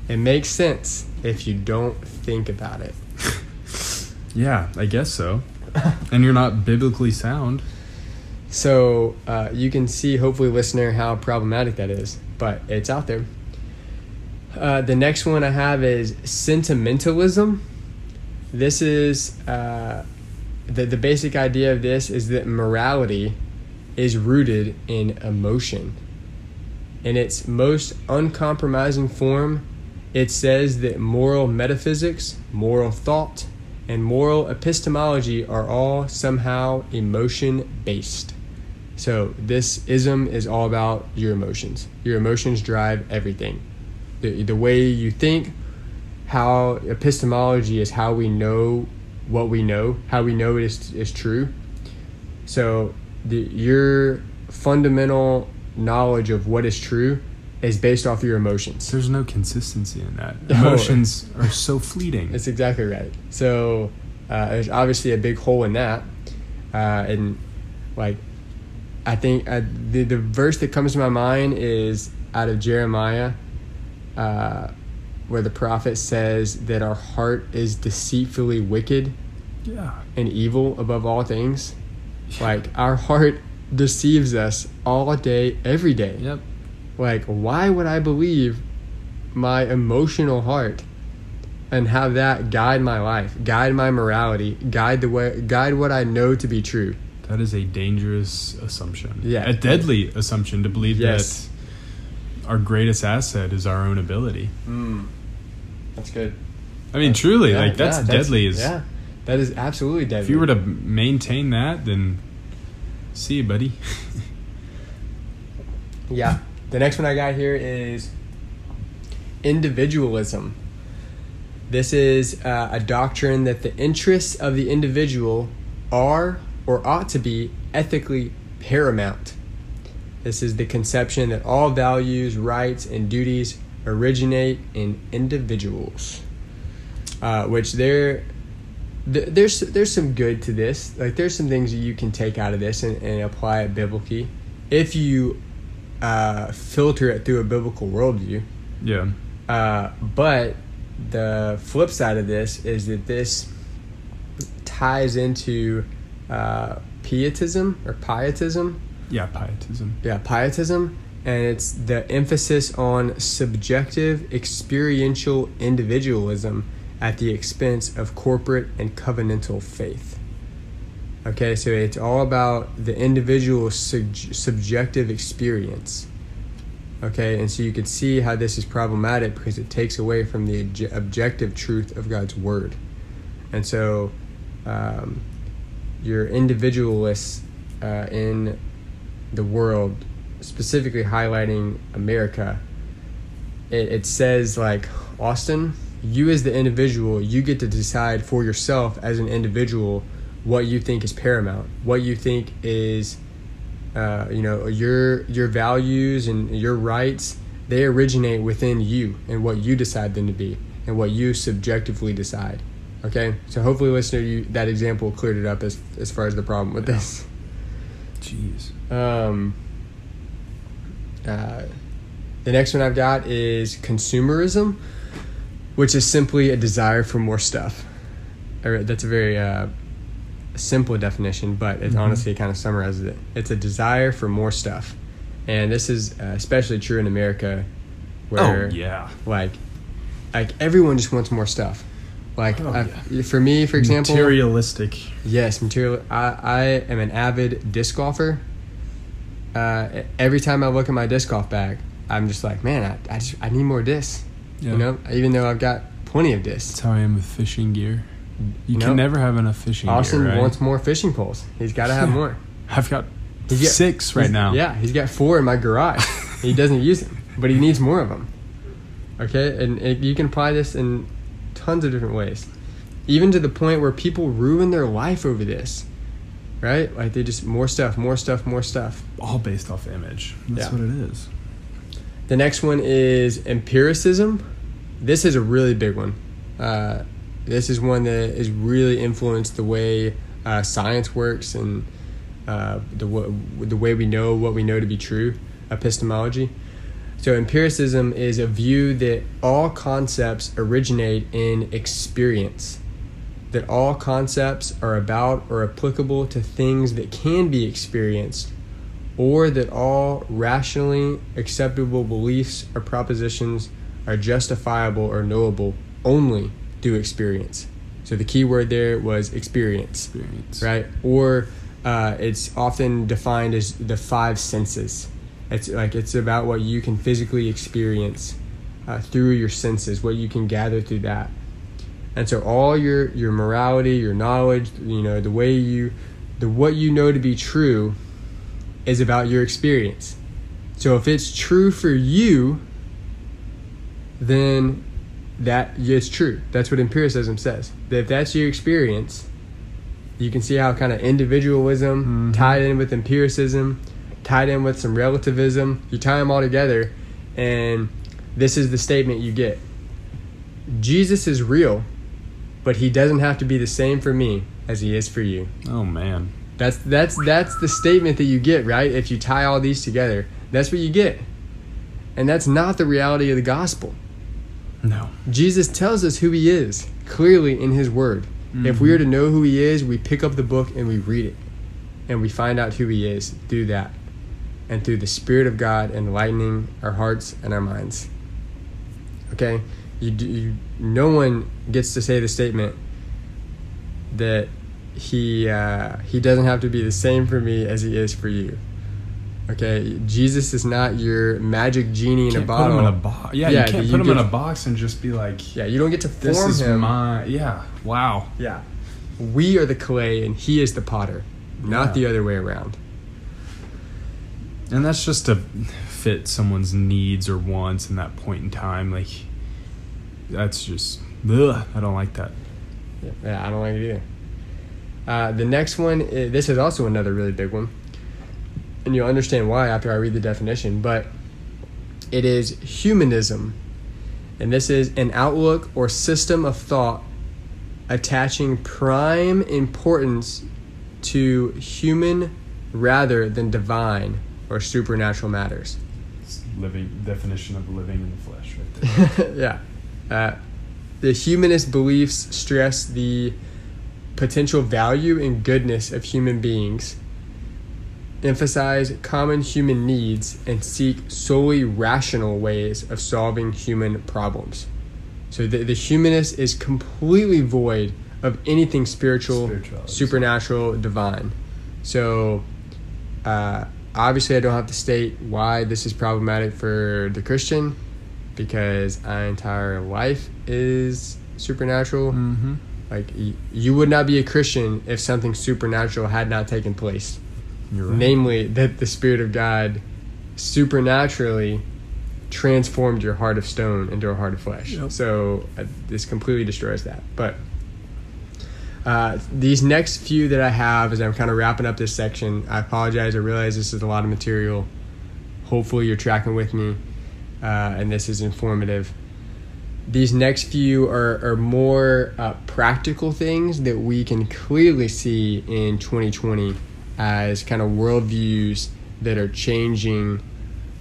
It makes sense if you don't think about it. Yeah, I guess so. and you're not biblically sound. So uh, you can see, hopefully, listener, how problematic that is. But it's out there. Uh, the next one I have is sentimentalism. This is uh, the the basic idea of this is that morality is rooted in emotion. In its most uncompromising form, it says that moral metaphysics, moral thought, and moral epistemology are all somehow emotion based. So, this ism is all about your emotions. Your emotions drive everything. The, the way you think, how epistemology is how we know what we know, how we know it is, is true. So, the, your fundamental knowledge of what is true is based off your emotions. There's no consistency in that. Emotions are so fleeting. That's exactly right. So uh, there's obviously a big hole in that, uh, and like I think uh, the the verse that comes to my mind is out of Jeremiah, uh, where the prophet says that our heart is deceitfully wicked Yeah. and evil above all things. Like our heart deceives us all day, every day. Yep. Like, why would I believe my emotional heart and have that guide my life, guide my morality, guide the way, guide what I know to be true? That is a dangerous assumption. Yeah. A deadly assumption to believe Yes. that our greatest asset is our own ability. Mm. That's good. I mean, truly, Yeah, like that's yeah, deadly. Is yeah, that is absolutely deadly. if you were to maintain that, then see you, buddy. Yeah. The next one I got here is individualism. This is uh, a doctrine that the interests of the individual are or ought to be ethically paramount. This is the conception that all values, rights, and duties originate in individuals. Uh, which there, th- there's there's some good to this. Like there's some things that you can take out of this and, and apply it biblically, if you uh, filter it through a biblical worldview. yeah. Uh, but the flip side of this is that this ties into uh, pietism or pietism. Yeah. Pietism. Yeah, pietism. And it's the emphasis on subjective experiential individualism at the expense of corporate and covenantal faith. Okay, so it's all about the individual sub- subjective experience. Okay, and so you can see how this is problematic because it takes away from the obje- objective truth of God's word. And so um, your individualists uh, in the world, specifically highlighting America, it, it says, like, Austin, you as the individual, you get to decide for yourself as an individual what you think is paramount, what you think is uh, you know your your values and your rights they originate within you and what you decide them to be and what you subjectively decide okay? So hopefully listener you that example cleared it up as as far as the problem with this. Jeez. um, uh, the next one I've got is consumerism, which is simply a desire for more stuff. That's a very uh, simple definition, but it Mhm. honestly kind of summarizes it. It's a desire for more stuff, and this is uh, especially true in America, where oh yeah. like like everyone just wants more stuff. Like Oh, I- for me, for example, materialistic. Yes, material. I, I am an avid disc golfer. Uh, every time I look at my disc golf bag, I'm just like, man, I, I just I need more discs. Yeah. You know, even though I've got plenty of this, That's how I am with fishing gear. You can never have enough fishing Austin gear. Right? wants more fishing poles. He's got to have more. I've got got- six right now. Yeah, he's got four in my garage. he doesn't use them, but he needs more of them. Okay, and it, you can apply this in tons of different ways, even to the point where people ruin their life over this. Right? Like they just more stuff, more stuff, more stuff. All based off image. That's Yeah. what it is. The next one is empiricism. This is a really big one. Uh, this is one that has really influenced the way uh, science works and uh, the w- the way we know what we know to be true, epistemology. So empiricism is a view that all concepts originate in experience. That all concepts are about or applicable to things that can be experienced or that all rationally acceptable beliefs or propositions are justifiable or knowable only through experience. So the key word there was experience, Experience. right? Or uh, it's often defined as the five senses. It's like it's about what you can physically experience uh, through your senses, what you can gather through that. And so all your your morality, your knowledge, you know, the way you the what you know to be true is about your experience. So if it's true for you, then that is true. That's what empiricism says. That if that's your experience, you can see how kind of individualism Mhm. tied in with empiricism, tied in with some relativism. You tie them all together, and this is the statement you get: Jesus is real, but he doesn't have to be the same for me as he is for you. Oh man. That's that's that's the statement that you get, right? If you tie all these together, that's what you get. And that's not the reality of the gospel. No. Jesus tells us who he is clearly in his word. If we are to know who he is, we pick up the book and we read it. And we find out who he is through that. And through the Spirit of God enlightening our hearts and our minds. Okay? You, do- you no one gets to say the statement that he uh, he doesn't have to be the same for me as he is for you. Okay, Jesus is not your magic genie in Can't a put bottle. him in a box. Yeah, Yeah, you can't put him in a box and just be like, yeah, you don't get to form "This is him. my." Yeah. Wow. Yeah. We are the clay and he is the potter, not Yeah. the other way around. And that's just to fit someone's needs or wants in that point in time. Like, that's just, ugh, I don't like that. Yeah, I don't like it either. Uh, the next one, i this is also another really big one. And you'll understand why after I read the definition, but it is humanism. And this is an outlook or system of thought attaching prime importance to human rather than divine or supernatural matters. It's living definition of living in the flesh, right there. yeah. Uh, the humanist beliefs stress the potential value and goodness of human beings, emphasize common human needs, and seek solely rational ways of solving human problems. So the, the humanist is completely void of anything spiritual, supernatural, divine. So uh, obviously, I don't have to state why this is problematic for the Christian because our entire life is supernatural. mm-hmm. Like y- you would not be a Christian if something supernatural had not taken place. Right. Namely, that the Spirit of God supernaturally transformed your heart of stone into a heart of flesh. Yep. So uh, this completely destroys that. But uh, these next few that I have, as I'm kind of wrapping up this section, I apologize. I realize this is a lot of material. Hopefully, you're tracking with me, uh, and this is informative. These next few are, are more uh, practical things that we can clearly see in 2020 as kind of worldviews that are changing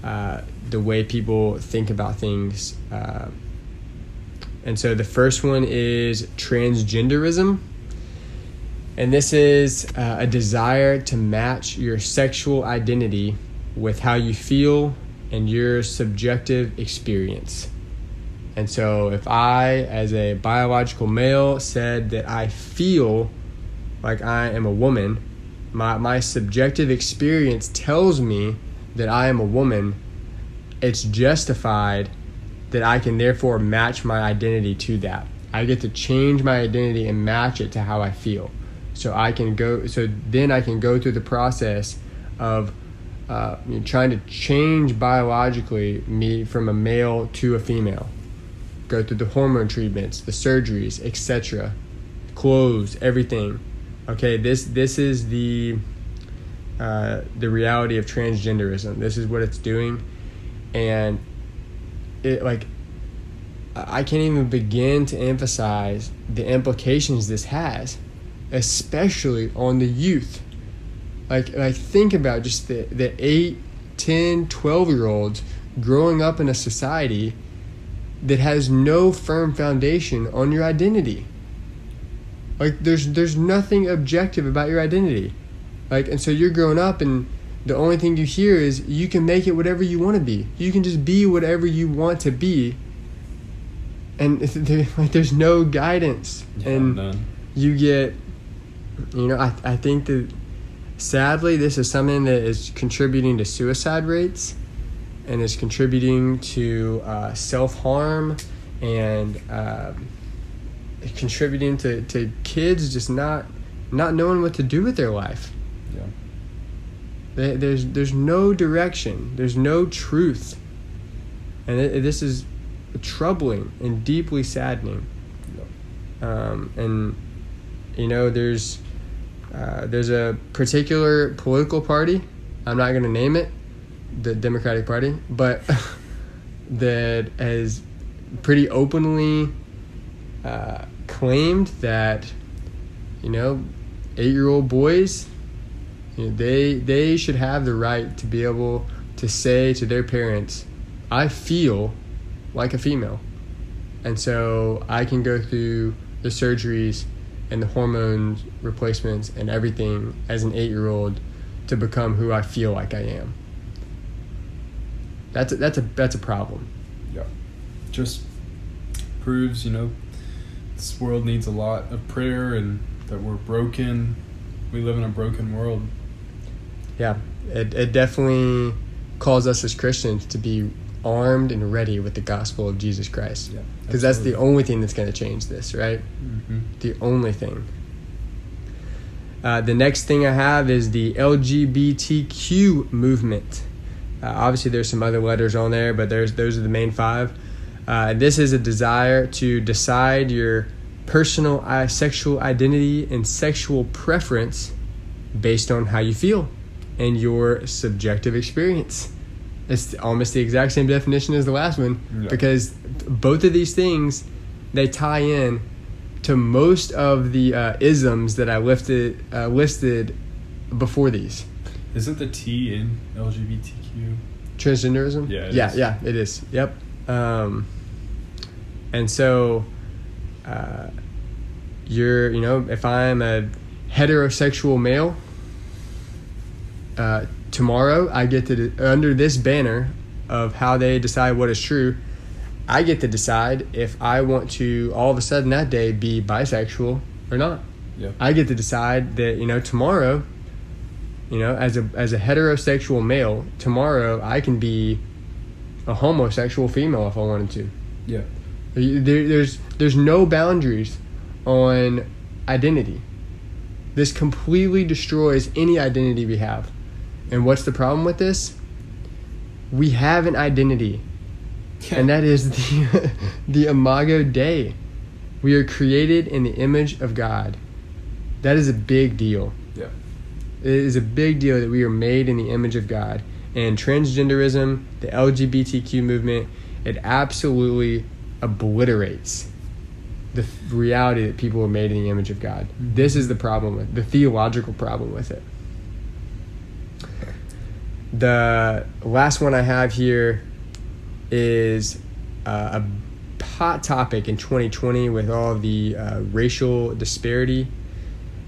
uh, the way people think about things. Uh, and so the first one is transgenderism. And this is uh, a desire to match your sexual identity with how you feel and your subjective experience. And so, if I, as a biological male, said that I feel like I am a woman, my, my subjective experience tells me that I am a woman, it's justified that I can therefore match my identity to that. I get to change my identity and match it to how I feel. So I can go. So then I can go through the process of uh, trying to change biologically me from a male to a female. Go through the hormone treatments, the surgeries, etc. Clothes, everything. Okay, this this is the uh, the reality of transgenderism. This is what it's doing, and it like I can't even begin to emphasize the implications this has, especially on the youth. Like like think about just the the 8, 10, 12 year olds growing up in a society that has no firm foundation on your identity. Like there's there's nothing objective about your identity. Like and so you're growing up and the only thing you hear is you can make it whatever you want to be. You can just be whatever you want to be. And there, like there's no guidance. and none. you get you know I, I think that sadly this is something that is contributing to suicide rates and is contributing to uh, self-harm and um, contributing to, to kids just not not knowing what to do with their life. Yeah. There- there's there's no direction. There's no truth. And it, this is troubling and deeply saddening. Um, and you know there's uh, there's a particular political party i'm not going to name it the democratic party but that has pretty openly uh, claimed that, you know, eight-year-old boys, you know, they they should have the right to be able to say to their parents, "I feel like a female," and so I can go through the surgeries and the hormone replacements and everything as an eight-year-old to become who I feel like I am. That's a, that's a that's a problem. Yeah. Just proves, you know, this world needs a lot of prayer and that we're broken. We live in a broken world. Yeah, it it definitely calls us as Christians to be armed and ready with the gospel of Jesus Christ. Yeah. Because that's the only thing that's going to change this, right? hmm The only thing. Uh, the next thing I have is the LGBTQ movement. Uh, obviously, there's some other letters on there, but there's those are the main five. Uh, this is a desire to decide your personal sexual identity and sexual preference based on how you feel and your subjective experience. It's almost the exact same definition as the last one Yeah. because both of these things they tie in to most of the uh, isms that I lifted uh, listed before these. Isn't the T in LGBTQ? Transgenderism? Yeah, it yeah, is. yeah, it is. Yep. Um, and so, uh, you're, you know, if I'm a heterosexual male, uh, tomorrow I get to, under this banner of how they decide what is true, I get to decide if I want to all of a sudden that day be bisexual or not. Yeah. I get to decide that you know tomorrow, you know, as a as a heterosexual male, tomorrow I can be a homosexual female if I wanted to. Yeah. There, there's there's no boundaries on identity. This completely destroys any identity we have. And what's the problem with this? We have an identity, and that is the the Imago Dei. We are created in the image of God. That is a big deal. Yeah. It is a big deal that we are made in the image of God. And transgenderism, the LGBTQ movement, it absolutely obliterates the reality that people are made in the image of God. This is the problem with the theological problem with it. The last one I have here is uh, a hot topic in 2020 with all the uh, racial disparity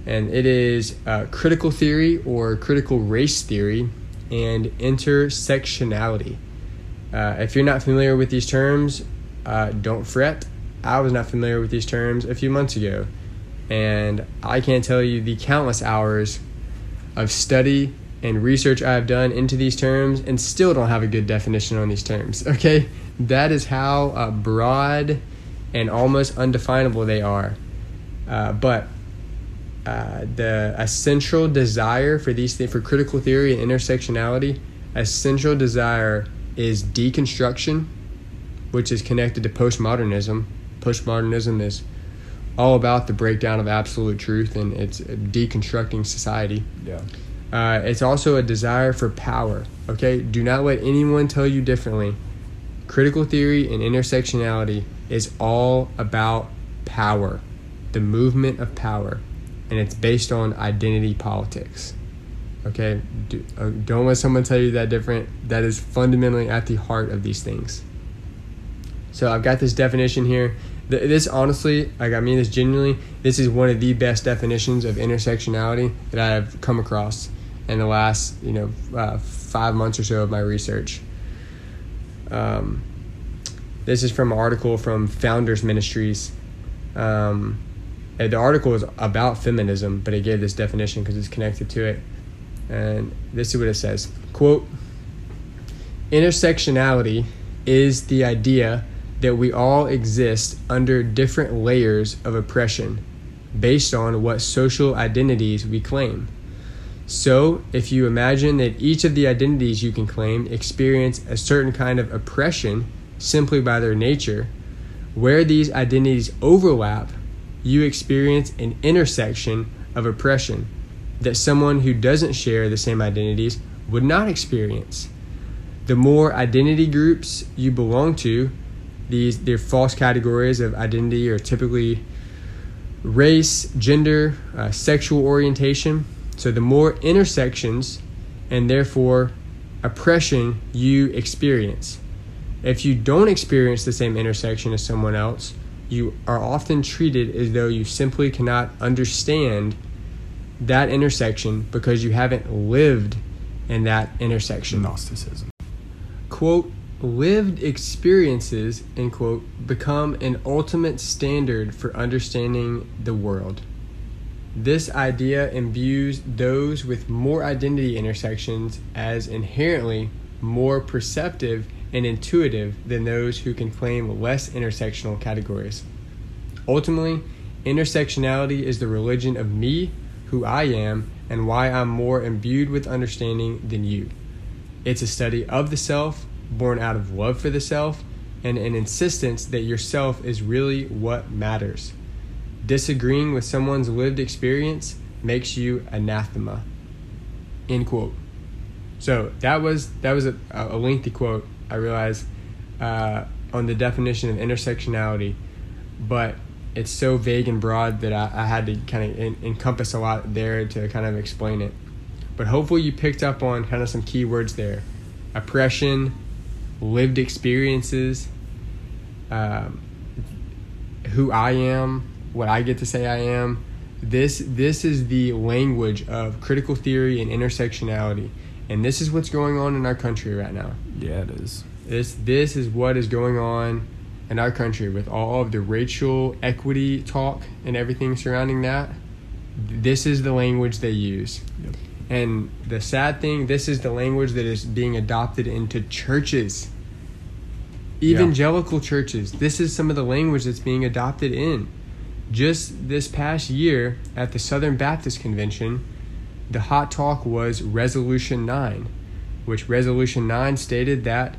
and it is uh, critical theory or critical race theory and intersectionality. Uh, if you're not familiar with these terms, uh, don't fret. I was not familiar with these terms a few months ago, and I can't tell you the countless hours of study and research I have done into these terms and still don't have a good definition on these terms. Okay? That is how uh, broad and almost undefinable they are. Uh, but uh, the a central desire for these things for critical theory and intersectionality a central desire is deconstruction which is connected to postmodernism postmodernism is all about the breakdown of absolute truth and it's deconstructing society Yeah. uh, it's also a desire for power. Okay, do not let anyone tell you differently. Critical theory and intersectionality is all about power, the movement of power, and it's based on identity politics. Okay, do, uh, don't let someone tell you that different. That is fundamentally at the heart of these things. So I've got this definition here. Th- This honestly, like I mean this genuinely, this is one of the best definitions of intersectionality that I've come across in the last, you know, uh, five months or so of my research. Um, this is from an article from Founders Ministries. Um, the article is about feminism, but it gave this definition because it's connected to it. And this is what it says: "Quote: Intersectionality is the idea that we all exist under different layers of oppression based on what social identities we claim. So, if you imagine that each of the identities you can claim experience a certain kind of oppression simply by their nature, where these identities overlap, you experience an intersection of oppression that someone who doesn't share the same identities would not experience. The more identity groups you belong to, these their false categories of identity are typically race, gender, uh, sexual orientation. So the more intersections and therefore oppression you experience. If you don't experience the same intersection as someone else, you are often treated as though you simply cannot understand that intersection because you haven't lived in that intersection. Gnosticism. Quote, lived experiences, end quote, become an ultimate standard for understanding the world. This idea imbues those with more identity intersections as inherently more perceptive and intuitive than those who can claim less intersectional categories. Ultimately, intersectionality is the religion of me, who I am, and why I'm more imbued with understanding than you. It's a study of the self, born out of love for the self, and an insistence that yourself is really what matters. Disagreeing with someone's lived experience makes you anathema. End quote. So that was that was a, a lengthy quote. I realize uh, on the definition of intersectionality, but it's so vague and broad that I, I had to kind of en- encompass a lot there to kind of explain it. But hopefully you picked up on kind of some key words there: oppression, lived experiences, um, who I am, what I get to say I am. This this is the language of critical theory and intersectionality, and this is what's going on in our country right now. Yeah, it is. This this is what is going on in our country with all of the racial equity talk and everything surrounding that. This is the language they use. Yep. And the sad thing, this is the language that is being adopted into churches. Evangelical churches. This is some of the language that's being adopted in. Just this past year at the Southern Baptist Convention, the hot talk was Resolution 9, which Resolution 9 stated that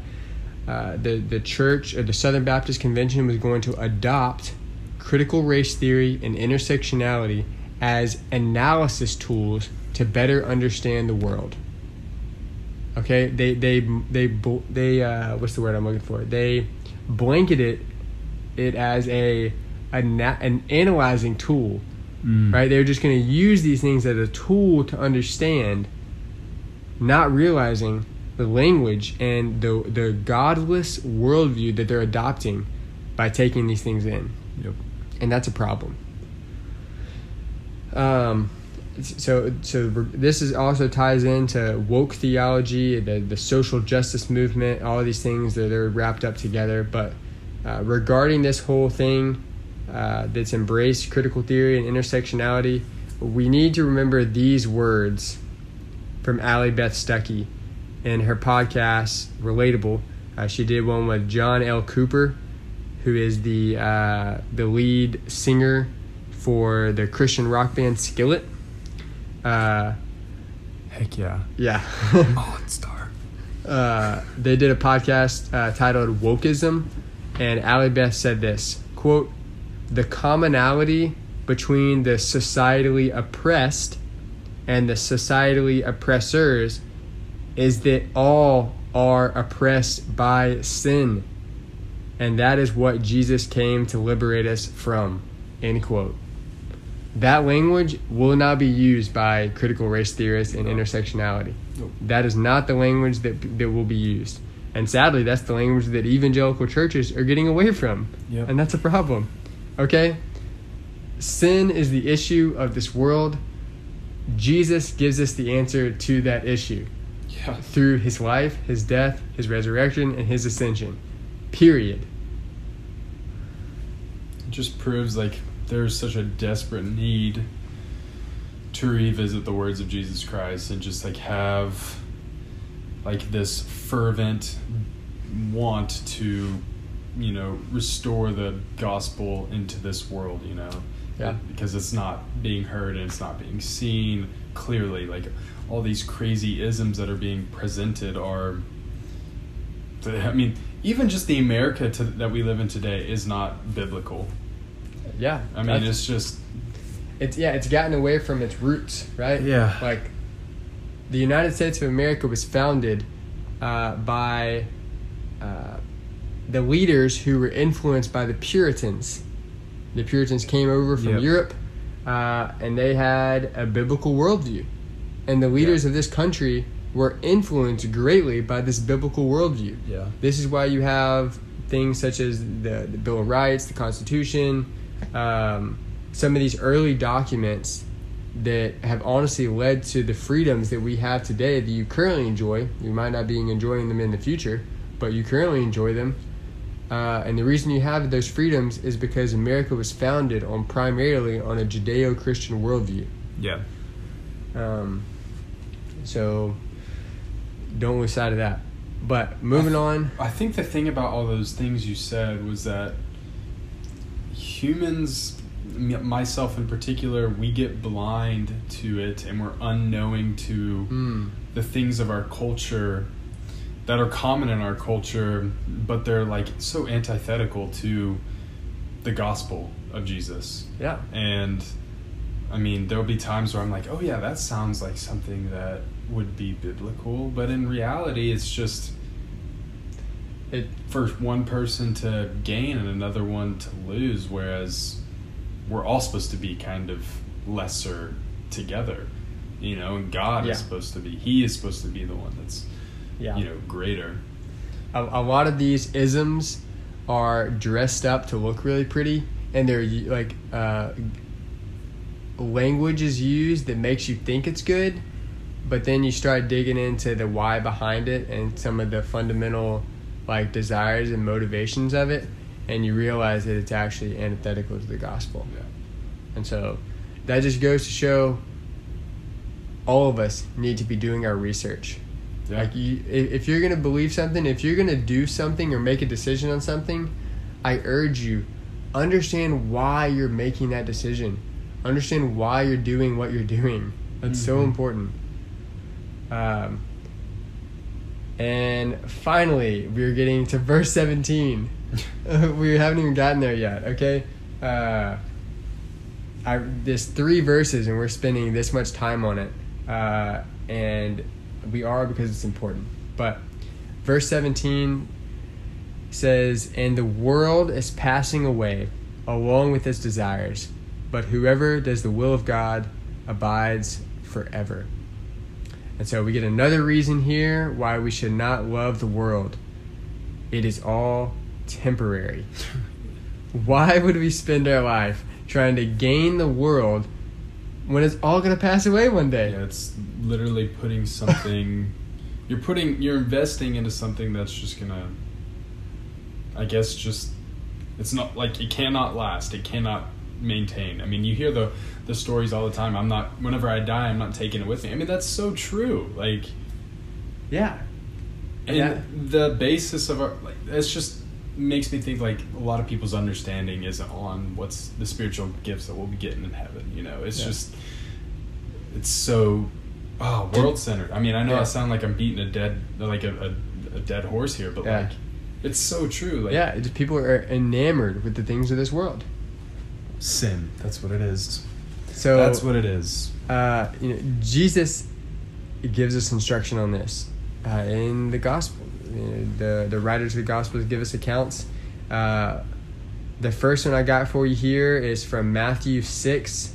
uh, the, the church, or the Southern Baptist Convention, was going to adopt critical race theory and intersectionality as analysis tools to better understand the world. Okay, they they they they uh, what's the word I'm looking for? They blanketed it as a, a na- an analyzing tool, Mm. right? They're just going to use these things as a tool to understand, not realizing the language and the the godless worldview that they're adopting by taking these things in Yep. and that's a problem. Um, so so this is also ties into woke theology, the the social justice movement, all of these things that are wrapped up together. But uh, regarding this whole thing uh, that's embraced critical theory and intersectionality, we need to remember these words from Allie Beth Stuckey in her podcast Relatable. Uh, she did one with John L. Cooper, who is the uh, the lead singer for the Christian rock band Skillet. Uh, Heck yeah. yeah. Monster. uh, they did a podcast uh, titled Wokeism, and Allie Beth said this quote, The commonality between the societally oppressed and the societally oppressors is that all are oppressed by sin. And that is what Jesus came to liberate us from. End quote. That language will not be used by critical race theorists and intersectionality. Nope. That is not the language that that will be used. And sadly, that's the language that evangelical churches are getting away from. Yep. And that's a problem. Okay? Sin is the issue of this world. Jesus gives us the answer to that issue Yeah. through his life, his death, his resurrection, and his ascension. Period. It just proves like there's such a desperate need to revisit the words of Jesus Christ and just like have like this fervent want to you know restore the gospel into this world you know Yeah. because it's not being heard and it's not being seen clearly like all these crazy isms that are being presented are i mean even just the america to, that we live in today is not biblical Yeah. I mean, it's just it's yeah, it's gotten away from its roots, right? Yeah. Like the United States of America was founded uh, by uh, the leaders who were influenced by the Puritans. The Puritans came over from Yep. Europe, uh, and they had a biblical worldview, and the leaders of this country were influenced greatly by this biblical worldview. Yeah. This is why you have things such as the, the Bill of Rights, the Constitution, um, some of these early documents that have honestly led to the freedoms that we have today that you currently enjoy. You might not be enjoying them in the future, but you currently enjoy them. Uh, and the reason you have those freedoms is because America was founded on primarily on a Judeo-Christian worldview. Yeah. Um, so don't lose sight of that. But moving on. I think the thing about all those things you said was that humans, m- myself in particular, we get blind to it and we're unknowing to Mm, the things of our culture that are common in our culture, but they're like so antithetical to the gospel of Jesus. yeah. And I mean, there'll be times where I'm like, oh yeah, that sounds like something that would be biblical, but in reality, it's just It for one person to gain and another one to lose, whereas we're all supposed to be kind of lesser together, you know, and God Yeah. is supposed to be, He is supposed to be the one that's, yeah. you know, greater. a, a lot of these isms are dressed up to look really pretty and they're like uh, language is used that makes you think it's good but then you start digging into the why behind it and some of the fundamental like desires and motivations of it and you realize that it's actually antithetical to the gospel Yeah. and so that just goes to show all of us need to be doing our research Yeah. like you, if, you're gonna believe something, if you're gonna do something or make a decision on something, I urge you understand why you're making that decision. Understand why you're doing what you're doing. That's so Mhm. important. Um, and finally, we're getting to verse 17. we haven't even gotten there yet. Okay. Uh, I, there's three verses, and we're spending this much time on it. Uh, and we are because it's important. But verse 17 says, And the world is passing away along with its desires, but whoever does the will of God abides forever. And so we get another reason here why we should not love the world. It is all temporary. Why would we spend our life trying to gain the world when it's all going to pass away one day? Yeah, it's literally putting something. you're putting. You're investing into something that's just gonna. I guess just. It's not like it cannot last. It cannot maintain. I mean, you hear the the stories all the time. I'm not. Whenever I die, I'm not taking it with me. I mean, that's so true. Like, Yeah. and Yeah. the basis of our like it's just makes me think like a lot of people's understanding isn't on what's the spiritual gifts that we'll be getting in heaven you know it's Yeah. just it's so oh world centered i mean i know Yeah. i sound like i'm beating a dead like a, a, a dead horse here but Yeah. like it's so true like yeah, it people are enamored with the things of this world. Sin. That's what it is. So That's what it is. uh, you know, Jesus gives us instruction on this uh, in the gospel. You know, the the writers of the gospels give us accounts. Uh, the first one I got for you here is from Matthew six.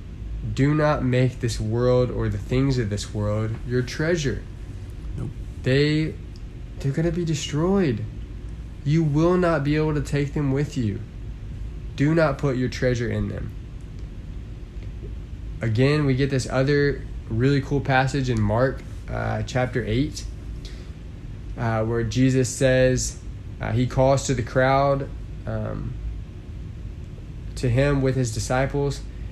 do not make this world or the things of this world your treasure. Nope. They they're going to be destroyed. You will not be able to take them with you. Do not put your treasure in them. Again, we get this other really cool passage in Mark uh, chapter 8 uh, where Jesus says, uh, He calls to the crowd, um, to him with his disciples,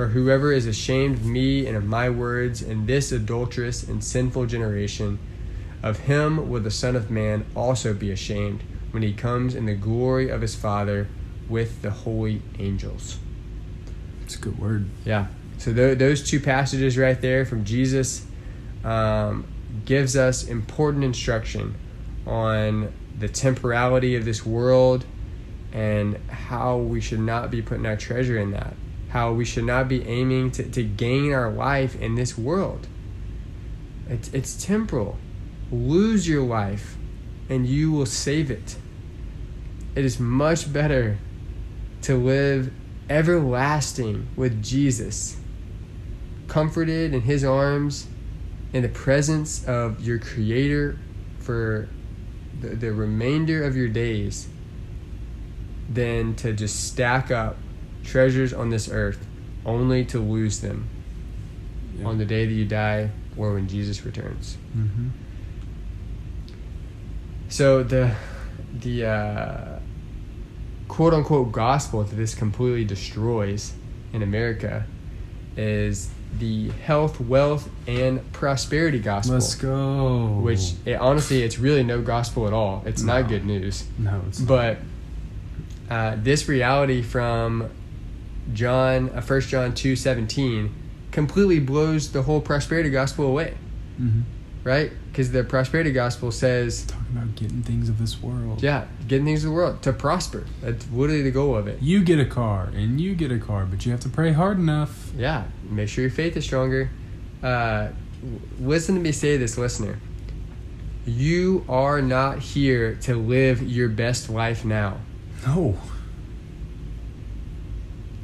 For whoever is ashamed of me and of my words in this adulterous and sinful generation, of him will the Son of Man also be ashamed when he comes in the glory of his Father with the holy angels. It's a good word. Yeah. So th- those two passages right there from Jesus um, gives us important instruction on the temporality of this world and how we should not be putting our treasure in that. How we should not be aiming to, to gain our life in this world. It's, it's temporal. Lose your life and you will save it. It is much better to live everlasting with Jesus, comforted in his arms, in the presence of your Creator for the, the remainder of your days, than to just stack up treasures on this earth only to lose them Yeah. on the day that you die or when Jesus returns. Mm-hmm. So the the uh, quote unquote gospel that this completely destroys in America is the health, wealth, and prosperity gospel. Let's go. Which it, honestly, it's really no gospel at all. It's not good news. no, it's not. But uh, this reality from John, uh, 1 John two seventeen, completely blows the whole prosperity gospel away, Mhm. right? Because the prosperity gospel says talking about getting things of this world. Yeah, getting things of the world to prosper. That's literally the goal of it. You get a car and you get a car, but you have to pray hard enough. Yeah, make sure your faith is stronger. Uh, listen to me say this, listener. You are not here to live your best life now. No.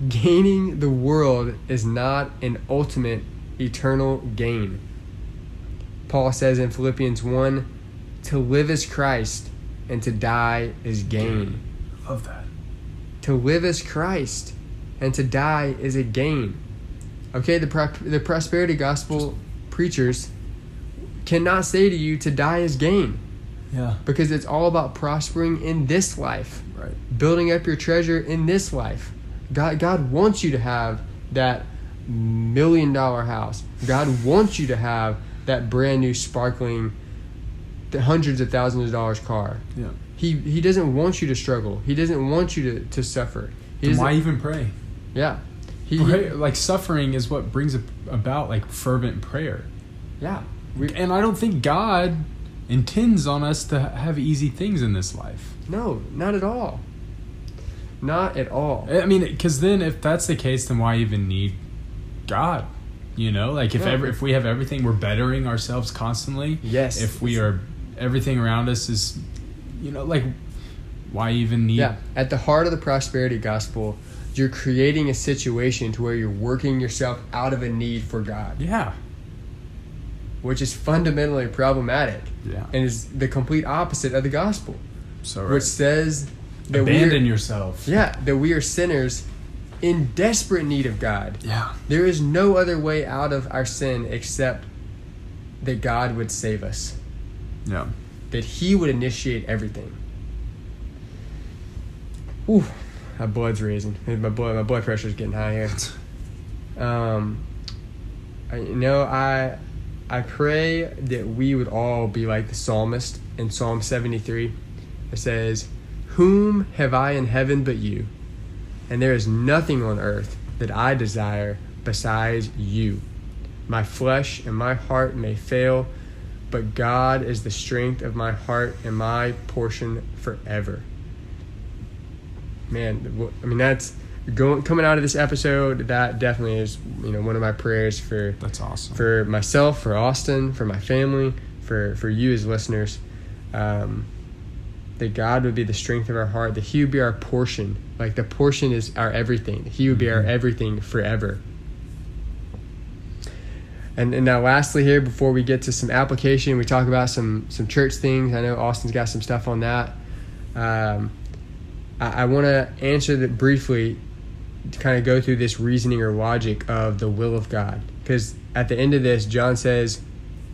Gaining the world is not an ultimate eternal gain. Paul says in Philippians 1 to live is Christ and to die is gain. Love that. To live is Christ, and to die is a gain. Okay, the pro- the prosperity gospel preachers cannot say to you to die is gain Yeah. because it's all about prospering in this life, Right. building up your treasure in this life. God God wants you to have that million dollar house. God wants you to have that brand new sparkling the hundreds of thousands of dollars car. Yeah. He he doesn't want you to struggle. He doesn't want you to, to suffer. He And doesn't- why even pray? Yeah. He, he- Pray, like suffering is what brings about like fervent prayer. yeah. We, And I don't think God intends on us to have easy things in this life. no, not at all. Not at all. I mean, because then if that's the case, then why even need God? You know, like if Yeah. ever if we have everything, we're bettering ourselves constantly. Yes. If we are, everything around us is, you know, like, why even need? Yeah. At the heart of the prosperity gospel, you're creating a situation to where you're working yourself out of a need for God, Yeah. which is fundamentally problematic Yeah. and is the complete opposite of the gospel, So which says that abandon yourself. yeah, that we are sinners in desperate need of God. Yeah. There is no other way out of our sin except that God would save us. Yeah. that he would initiate everything. Ooh, my blood's raising. My blood, my blood pressure's getting high here. Um, I, you know, I, I pray that we would all be like the psalmist in Psalm seventy three. It says, "Whom have I in heaven but you? And there is nothing on earth that I desire besides you. My flesh and my heart may fail." but God is the strength of my heart and my portion forever. Man, I mean that's going coming out of this episode. That definitely is you know one of my prayers for That's awesome. for myself, for Austin, for my family, for for you as listeners. Um, that God would be the strength of our heart. That He would be our portion. Like the portion is our everything. He would be our Mhm. everything forever. And, and now, lastly, here before we get to some application, we talk about some some church things. I know Austin's got some stuff on that. Um, I, I want to answer that briefly. To kind of go through this reasoning or logic of the will of God. Because at the end of this, John says,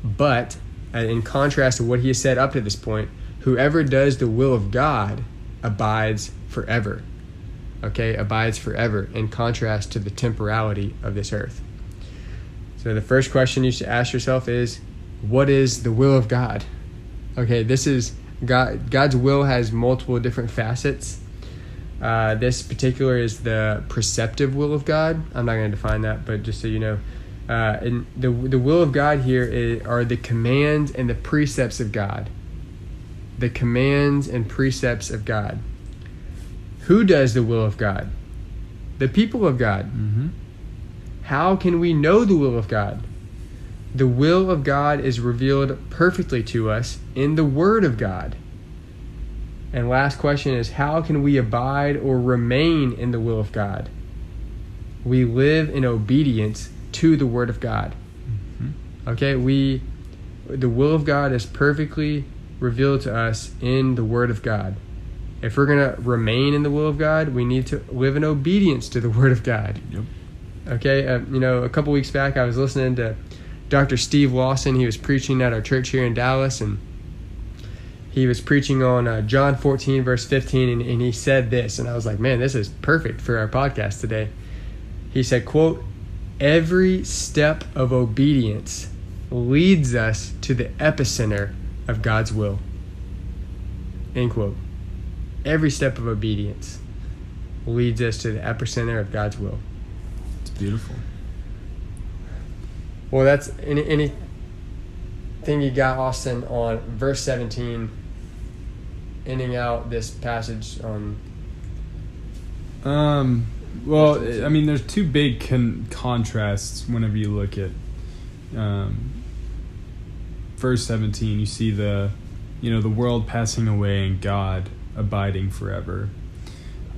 but uh, in contrast to what he has said up to this point, whoever does the will of God abides forever. Okay, abides forever in contrast to the temporality of this earth. So the first question you should ask yourself is, what is the will of God? Okay, this is God. God's will has multiple different facets. Uh, this particular is the preceptive will of God. I'm not going to define that, but just so you know, uh, and the the will of God here is, are the commands and the precepts of God. The commands and precepts of God. Who does the will of God? The people of God. Mm-hmm. How can we know the will of God? The will of God is revealed perfectly to us in the Word of God. And last question is how can we abide or remain in the will of God? We live in obedience to the Word of God. Mm-hmm. Okay, we the will of God is perfectly revealed to us in the Word of God. If we're gonna remain in the will of God, we need to live in obedience to the Word of God. Yep. Okay, uh, you know, a couple weeks back, I was listening to Dr. Steve Lawson. He was preaching at our church here in Dallas, and he was preaching on uh, John 14, verse 15, and, and he said this, and I was like, man, this is perfect for our podcast today. He said, quote, every step of obedience leads us to the epicenter of God's will. End quote. Every step of obedience leads us to the epicenter of God's will. It's beautiful. Well, that's any anything you got, Austin, on verse 17, ending out this passage on. Um, well, I mean, there's two big con- contrasts whenever you look at um, verse 17. You see the, you know, the world passing away and God abiding forever.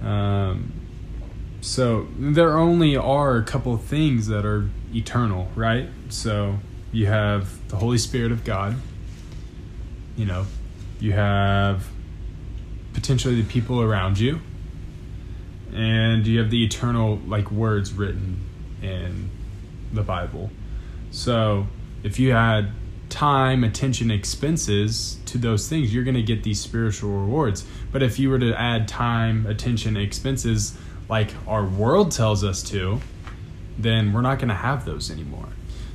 Um, so there only are a couple things that are eternal, right? So you have the Holy Spirit of God. You know, you have potentially the people around you and you have the eternal like words written in the bible so if you had time attention expenses to those things you're going to get these spiritual rewards. But if you were to add time attention expenses like our world tells us to then we're not going to have those anymore.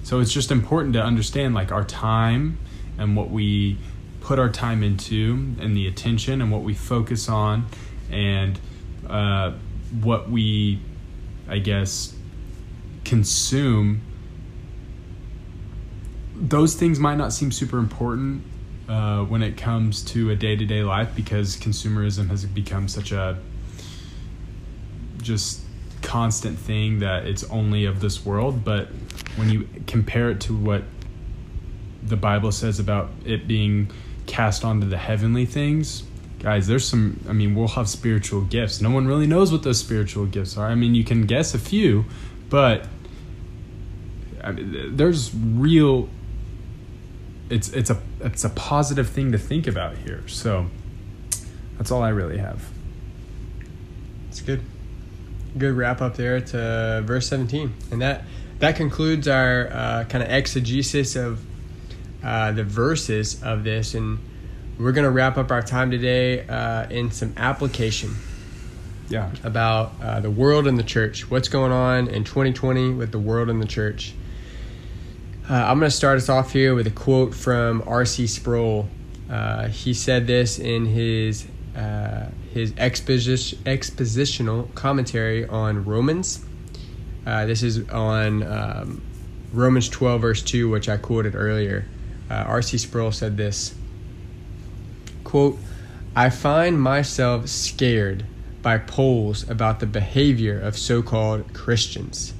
So it's just important to understand like our time and what we put our time into and the attention and what we focus on and uh, what we i guess consume those things might not seem super important uh, when it comes to a day-to-day life because consumerism has become such a just constant thing that it's only of this world. But when you compare it to what the bible says about it being cast onto the heavenly things guys there's some i mean we'll have spiritual gifts. No one really knows what those spiritual gifts are. I mean you can guess a few but I mean, there's real it's it's a it's a positive thing to think about here so that's all i really have It's good. Good wrap up there to verse 17. And that that concludes our uh, kind of exegesis of uh, the verses of this. And we're going to wrap up our time today uh, in some application yeah about uh, the world and the church. What's going on in 2020 with the world and the church? Uh, I'm going to start us off here with a quote from R.C. Sproul. Uh, he said this in his uh, his exposi- expositional commentary on Romans. Uh, this is on um, Romans 12, verse 2, which I quoted earlier. Uh, R.C. Sproul said this quote, I find myself scared by polls about the behavior of so called Christians.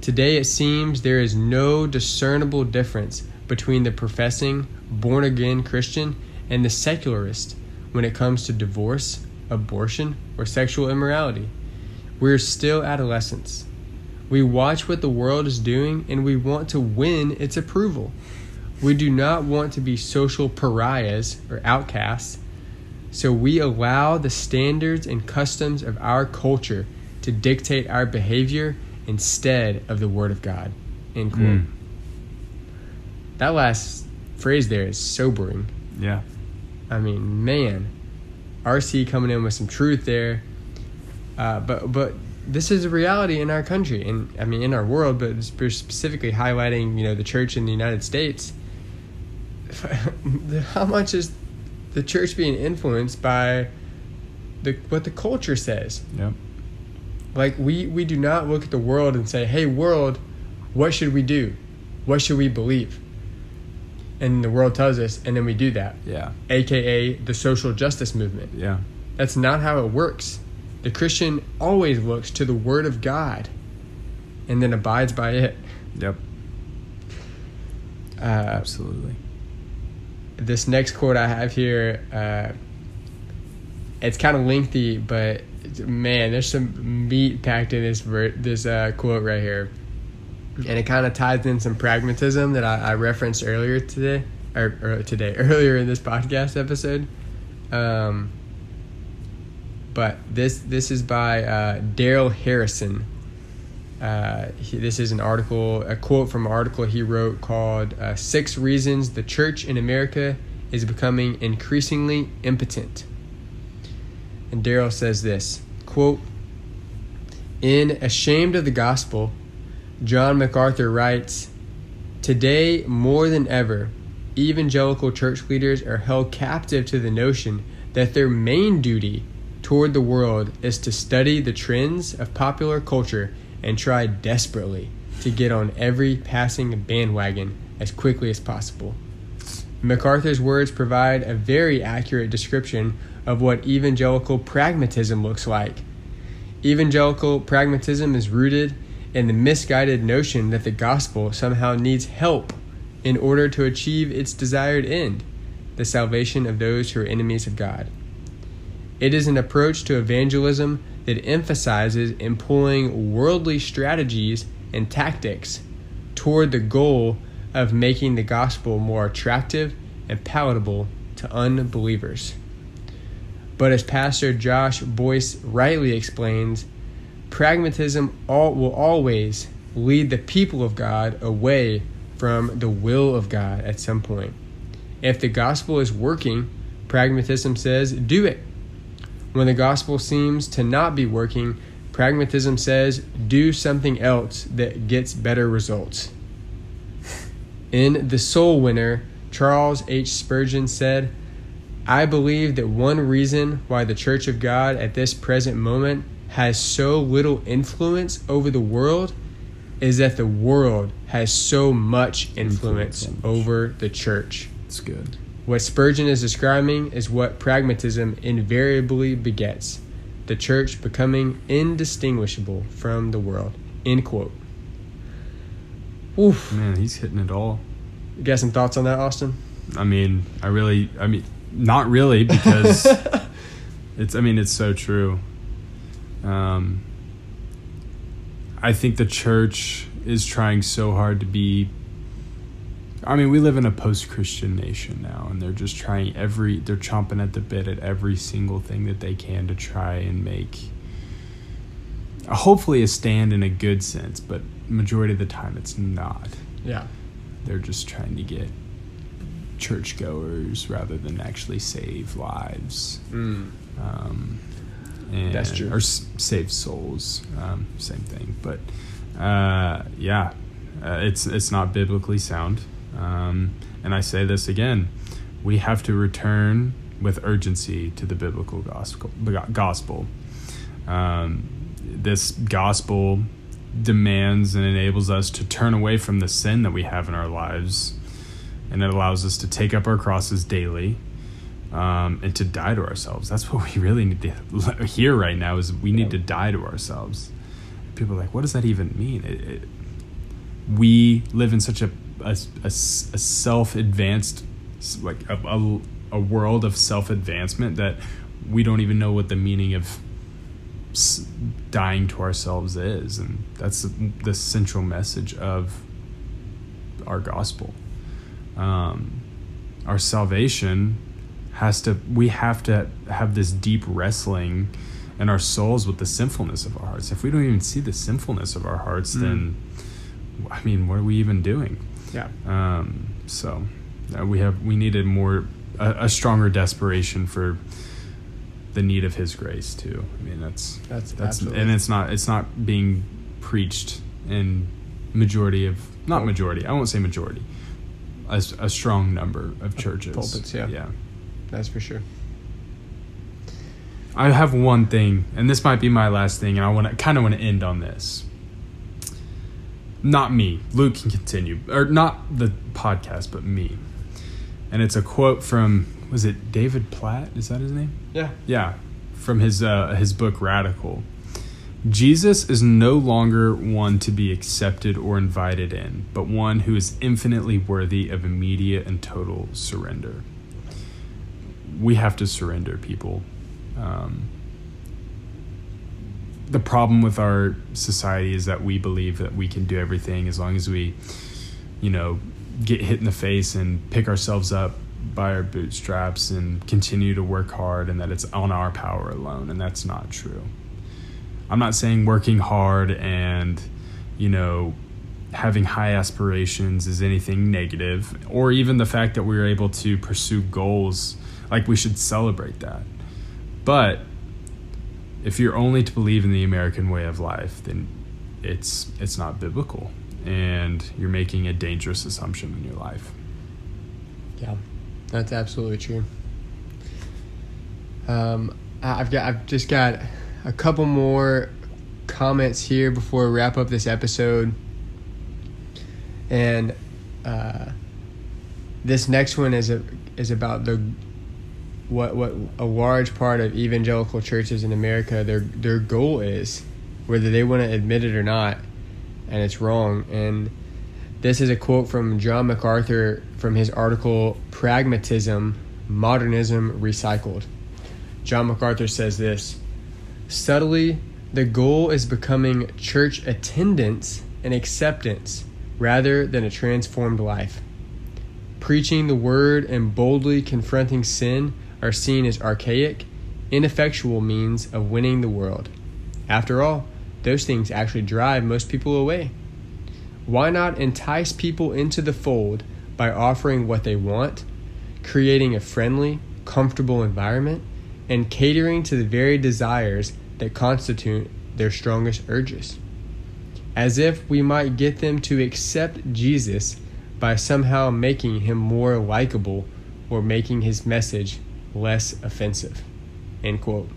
Today it seems there is no discernible difference between the professing, born again Christian and the secularist when it comes to divorce, abortion, or sexual immorality. We're still adolescents. We watch what the world is doing and we want to win its approval. We do not want to be social pariahs or outcasts, so we allow the standards and customs of our culture to dictate our behavior instead of the Word of God. End quote. Mm. That last phrase there is sobering. Yeah. I mean, man, RC coming in with some truth there. Uh, but but this is a reality in our country, and I mean in our world, but specifically highlighting you know the church in the United States. How much is the church being influenced by the what the culture says? Yep. Like we we do not look at the world and say, "Hey world, what should we do? What should we believe?" And the world tells us, and then we do that. Yeah. AKA the social justice movement. Yeah. That's not how it works. The Christian always looks to the Word of God and then abides by it. Yep. Uh, Absolutely. this next quote I have here, uh, it's kind of lengthy, but man, there's some meat packed in this ver- this uh, quote right here, and it kind of ties in some pragmatism that I, I referenced earlier today, or, or today earlier in this podcast episode. Um, but this this is by uh, Darrell Harrison. Uh, he, this is an article, a quote from an article he wrote called uh, Six Reasons the Church in America is Becoming Increasingly Impotent. And Darrell says this quote, In Ashamed of the Gospel, John MacArthur writes, Today, more than ever, evangelical church leaders are held captive to the notion that their main duty toward the world is to study the trends of popular culture and try desperately to get on every passing bandwagon as quickly as possible. MacArthur's words provide a very accurate description of what evangelical pragmatism looks like. Evangelical pragmatism is rooted in the misguided notion that the gospel somehow needs help in order to achieve its desired end the salvation of those who are enemies of God. It is an approach to evangelism that emphasizes employing worldly strategies and tactics toward the goal of making the gospel more attractive and palatable to unbelievers. But as Pastor Josh Buice rightly explains, pragmatism all, will always lead the people of God away from the will of God at some point. If the gospel is working, pragmatism says, do it. When the gospel seems to not be working, pragmatism says, do something else that gets better results. In The Soul Winner, Charles H. Spurgeon said, I believe that one reason why the Church of God at this present moment has so little influence over the world is that the world has so much influence Influence. over the church. It's good. What Spurgeon is describing is what pragmatism invariably begets the church becoming indistinguishable from the world. End quote. Oof. Man, he's hitting it all. You got some thoughts on that, Austin? I mean, I really, I mean, not really because it's. I mean, it's so true. Um, I think the church is trying so hard to be. I mean, we live in a post-Christian nation now, and they're just trying every. They're chomping at the bit at every single thing that they can to try and make. Hopefully, a stand in a good sense, but majority of the time, it's not Yeah. they're just trying to get churchgoers rather than actually save lives. Mm. Um, and, That's true. Or s- save souls. Um, same thing. But uh, yeah, uh, it's it's not biblically sound. Um, and I say this again: we have to return with urgency to the biblical gospel. Gospel. Um, this gospel demands and enables us to turn away from the sin that we have in our lives, and it allows us to take up our crosses daily um, and to die to ourselves. That's what we really need to hear right now. Is we need to die to ourselves. People are like, what does that even mean? It, it, we live in such a a, a, a self advanced like a, a, a world of self advancement that we don't even know what the meaning of dying to ourselves is, and that's the central message of our gospel. Um, our salvation has to we have to have this deep wrestling in our souls with the sinfulness of our hearts. If we don't even see the sinfulness of our hearts, Mm. then I mean, what are we even doing? Yeah. Um, so uh, we have we needed more a, a stronger desperation for the need of His grace too. I mean, that's That's that's absolutely. and it's not it's not being preached in majority of not majority. I won't say majority. A, a strong number of churches. pulpits, yeah. Yeah. That's for sure. I have one thing, and this might be my last thing, and I want to kind of want to end on this. Not me. Luke can continue, or not the podcast, but me. And it's a quote from was it David Platt? Is that his name? Yeah. Yeah, from his uh, his book Radical. Jesus is no longer one to be accepted or invited in, but one who is infinitely worthy of immediate and total surrender. We have to surrender, people. Um, the problem with our society is that we believe that we can do everything as long as we, you know, get hit in the face and pick ourselves up by our bootstraps and continue to work hard and that it's on our power alone and that's not true. I'm not saying working hard and you know having high aspirations is anything negative or even the fact that we are able to pursue goals like we should celebrate that. But if you're only to believe in the American way of life, then it's it's not biblical and you're making a dangerous assumption in your life. Yeah, that's absolutely true. Um, I've got, I've just got a couple more comments here before we wrap up this episode, and uh, this next one is a is about the what what a large part of evangelical churches in America their their goal is, whether they want to admit it or not, and it's wrong and. This is a quote from John MacArthur from his article Pragmatism, Modernism Recycled. John MacArthur says this Subtly, the goal is becoming church attendance and acceptance rather than a transformed life. Preaching the word and boldly confronting sin are seen as archaic, ineffectual means of winning the world. After all, those things actually drive most people away. Why not entice people into the fold by offering what they want, creating a friendly, comfortable environment, and catering to the very desires that constitute their strongest urges? As if we might get them to accept Jesus by somehow making him more likable or making his message less offensive. End quote.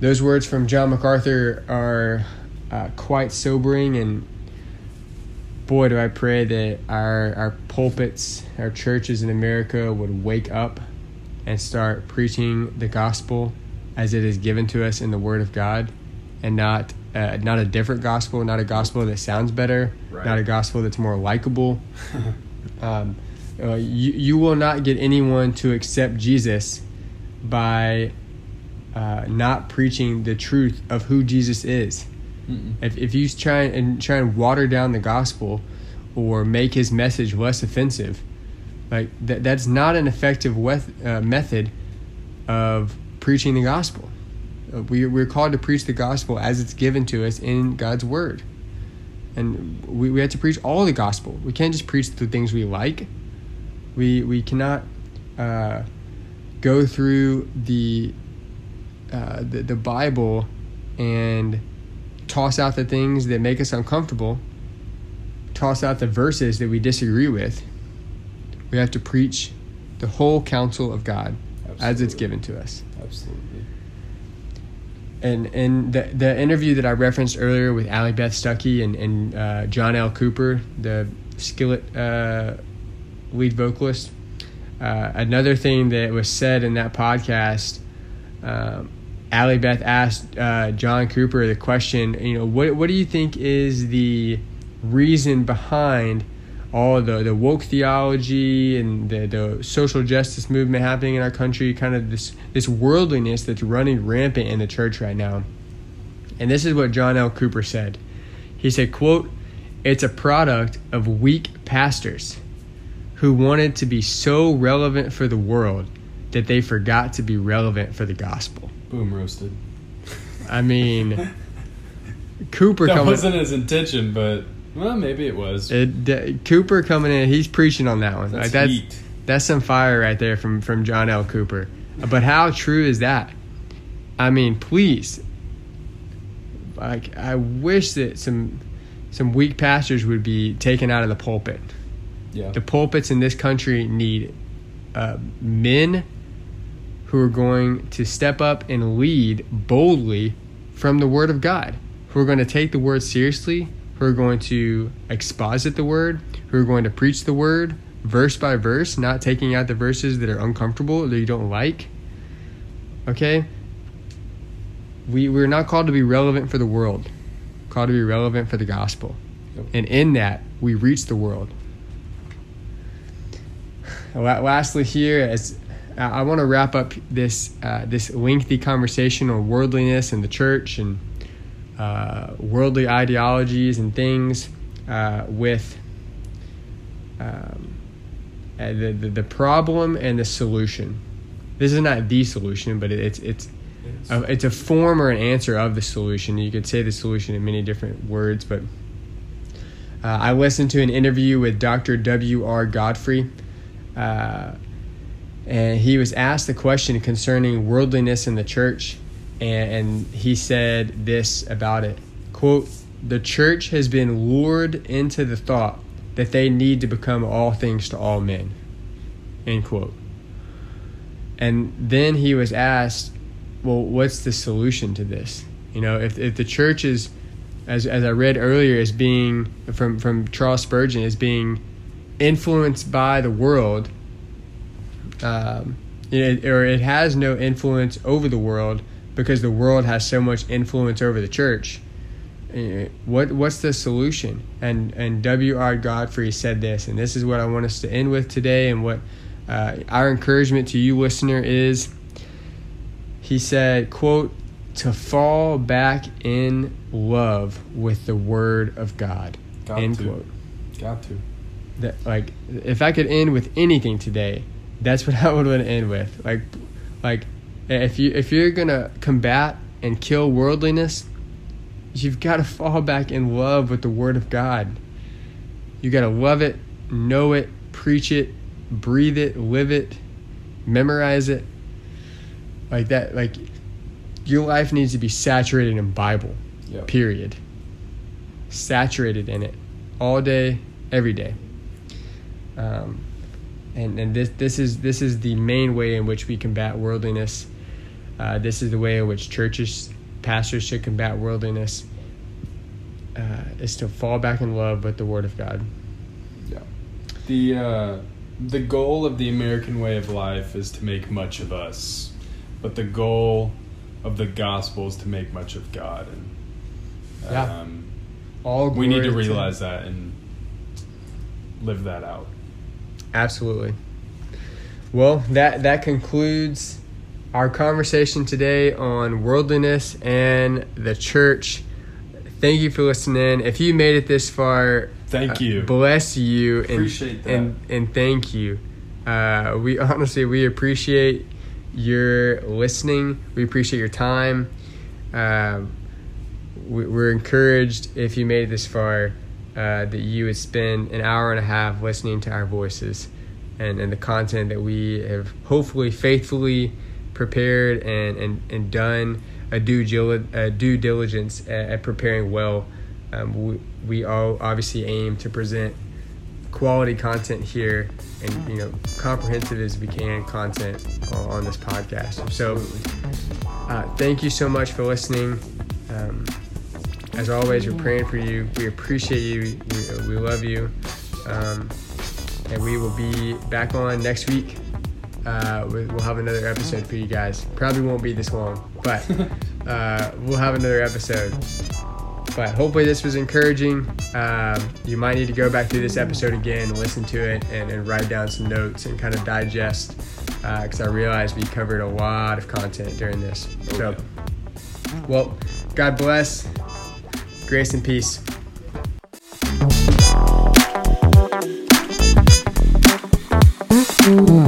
Those words from John MacArthur are uh, quite sobering and boy, do I pray that our our pulpits, our churches in America would wake up and start preaching the gospel as it is given to us in the Word of God, and not uh, not a different gospel, not a gospel that sounds better, Right. not a gospel that's more likable. um, uh, you you will not get anyone to accept Jesus by uh, not preaching the truth of who Jesus is. If, if you try and try and water down the gospel or make his message less offensive, like that, that's not an effective weth- uh, method of preaching the gospel. Uh, we, we're called to preach the gospel as it's given to us in God's word. And we, we have to preach all the gospel. We can't just preach the things we like. We, we cannot uh, go through the, uh, the, the Bible and toss out the things that make us uncomfortable, toss out the verses that we disagree with. We have to preach the whole counsel of God as it's given to us. Absolutely. And and the the interview that I referenced earlier with Allie Beth Stuckey and and uh, John L. Cooper, the Skillet uh, lead vocalist. Uh, another thing that was said in that podcast, um, Beth asked uh, John Cooper the question, you know, what what do you think is the reason behind all the, the woke theology and the, the social justice movement happening in our country, kind of this this worldliness that's running rampant in the church right now. And this is what John L. Cooper said. He said, quote, it's a product of weak pastors who wanted to be so relevant for the world that they forgot to be relevant for the gospel. Boom roasted. I mean, Cooper That coming. wasn't his intention, but well, maybe it was. It, d- Cooper coming in, he's preaching on that one. That's like that's heat. that's some fire right there from from John L. Cooper. But how true is that? I mean, please. Like I wish that some some weak pastors would be taken out of the pulpit. Yeah. The pulpits in this country need uh, men who are going to step up and lead boldly from the Word of God, who are going to take the Word seriously, who are going to exposit the Word, who are going to preach the Word verse by verse, not taking out the verses that are uncomfortable that you don't like. Okay? We, we're not called to be relevant for the world, we're called to be relevant for the gospel. Yep. And in that, we reach the world. Lastly, here, as I want to wrap up this uh, this lengthy conversation on worldliness and the church and uh, worldly ideologies and things uh, with um, uh, the, the the problem and the solution. This is not the solution, but it, it's it's a, it's a form or an answer of the solution. You could say the solution in many different words, but uh, I listened to an interview with Dr. W. R. Godfrey, uh, and he was asked the question concerning worldliness in the church, and, and he said this about it: "Quote: The church has been lured into the thought that they need to become all things to all men." End quote. And then he was asked, well, what's the solution to this? You know, if, if the church is, as, as I read earlier, is being, from, from Charles Spurgeon, is being influenced by the world, um, it, or it has no influence over the world because the world has so much influence over the church. eh, What what's the solution? And and W. R. Godfrey said this, and this is what I want us to end with today, and what uh, our encouragement to you, listener, is. He said, "quote To fall back in love with the Word of God." Got end to. quote Got to. that like if I could end with anything today, that's what I would want to end with. Like like if you if you're gonna combat and kill worldliness, you've got to fall back in love with the Word of God. You got to love it, know it, preach it, breathe it, live it, memorize it. Like that, like your life needs to be saturated in Bible. Yep. Period. Saturated in it all day, every day. Um, and and this this is this is the main way in which we combat worldliness. Uh, this is the way in which churches, pastors should combat worldliness. Uh, is to fall back in love with the Word of God. Yeah. The uh, the goal of the American way of life is to make much of us, but the goal of the gospel is to make much of God. And Yeah. um, All we need to realize that and live that out. Absolutely. Well, that that concludes our conversation today on worldliness and the church. Thank you for listening. If you made it this far, Thank uh, you. bless you, and Appreciate that. and and thank you. Uh, we honestly we appreciate your listening. We appreciate your time. Uh, we, we're encouraged if you made it this far uh, that you would spend an hour and a half listening to our voices and, and the content that we have hopefully faithfully prepared and, and, and done a due, a due diligence at, at preparing well. Um, we, we all obviously aim to present quality content here and you know comprehensive as we can content on, on this podcast. So uh, thank you so much for listening. Um, as always, we're praying for you. We appreciate you. We, we love you. Um, and we will be back on next week. Uh, we- we'll have another episode for you guys. Probably won't be this long, but uh, we'll have another episode. But hopefully, this was encouraging. Um, you might need to go back through this episode again, listen to it, and, and write down some notes and kind of digest. Because I realized we covered a lot of content during this. So, well, God bless. Grace and peace. Mm.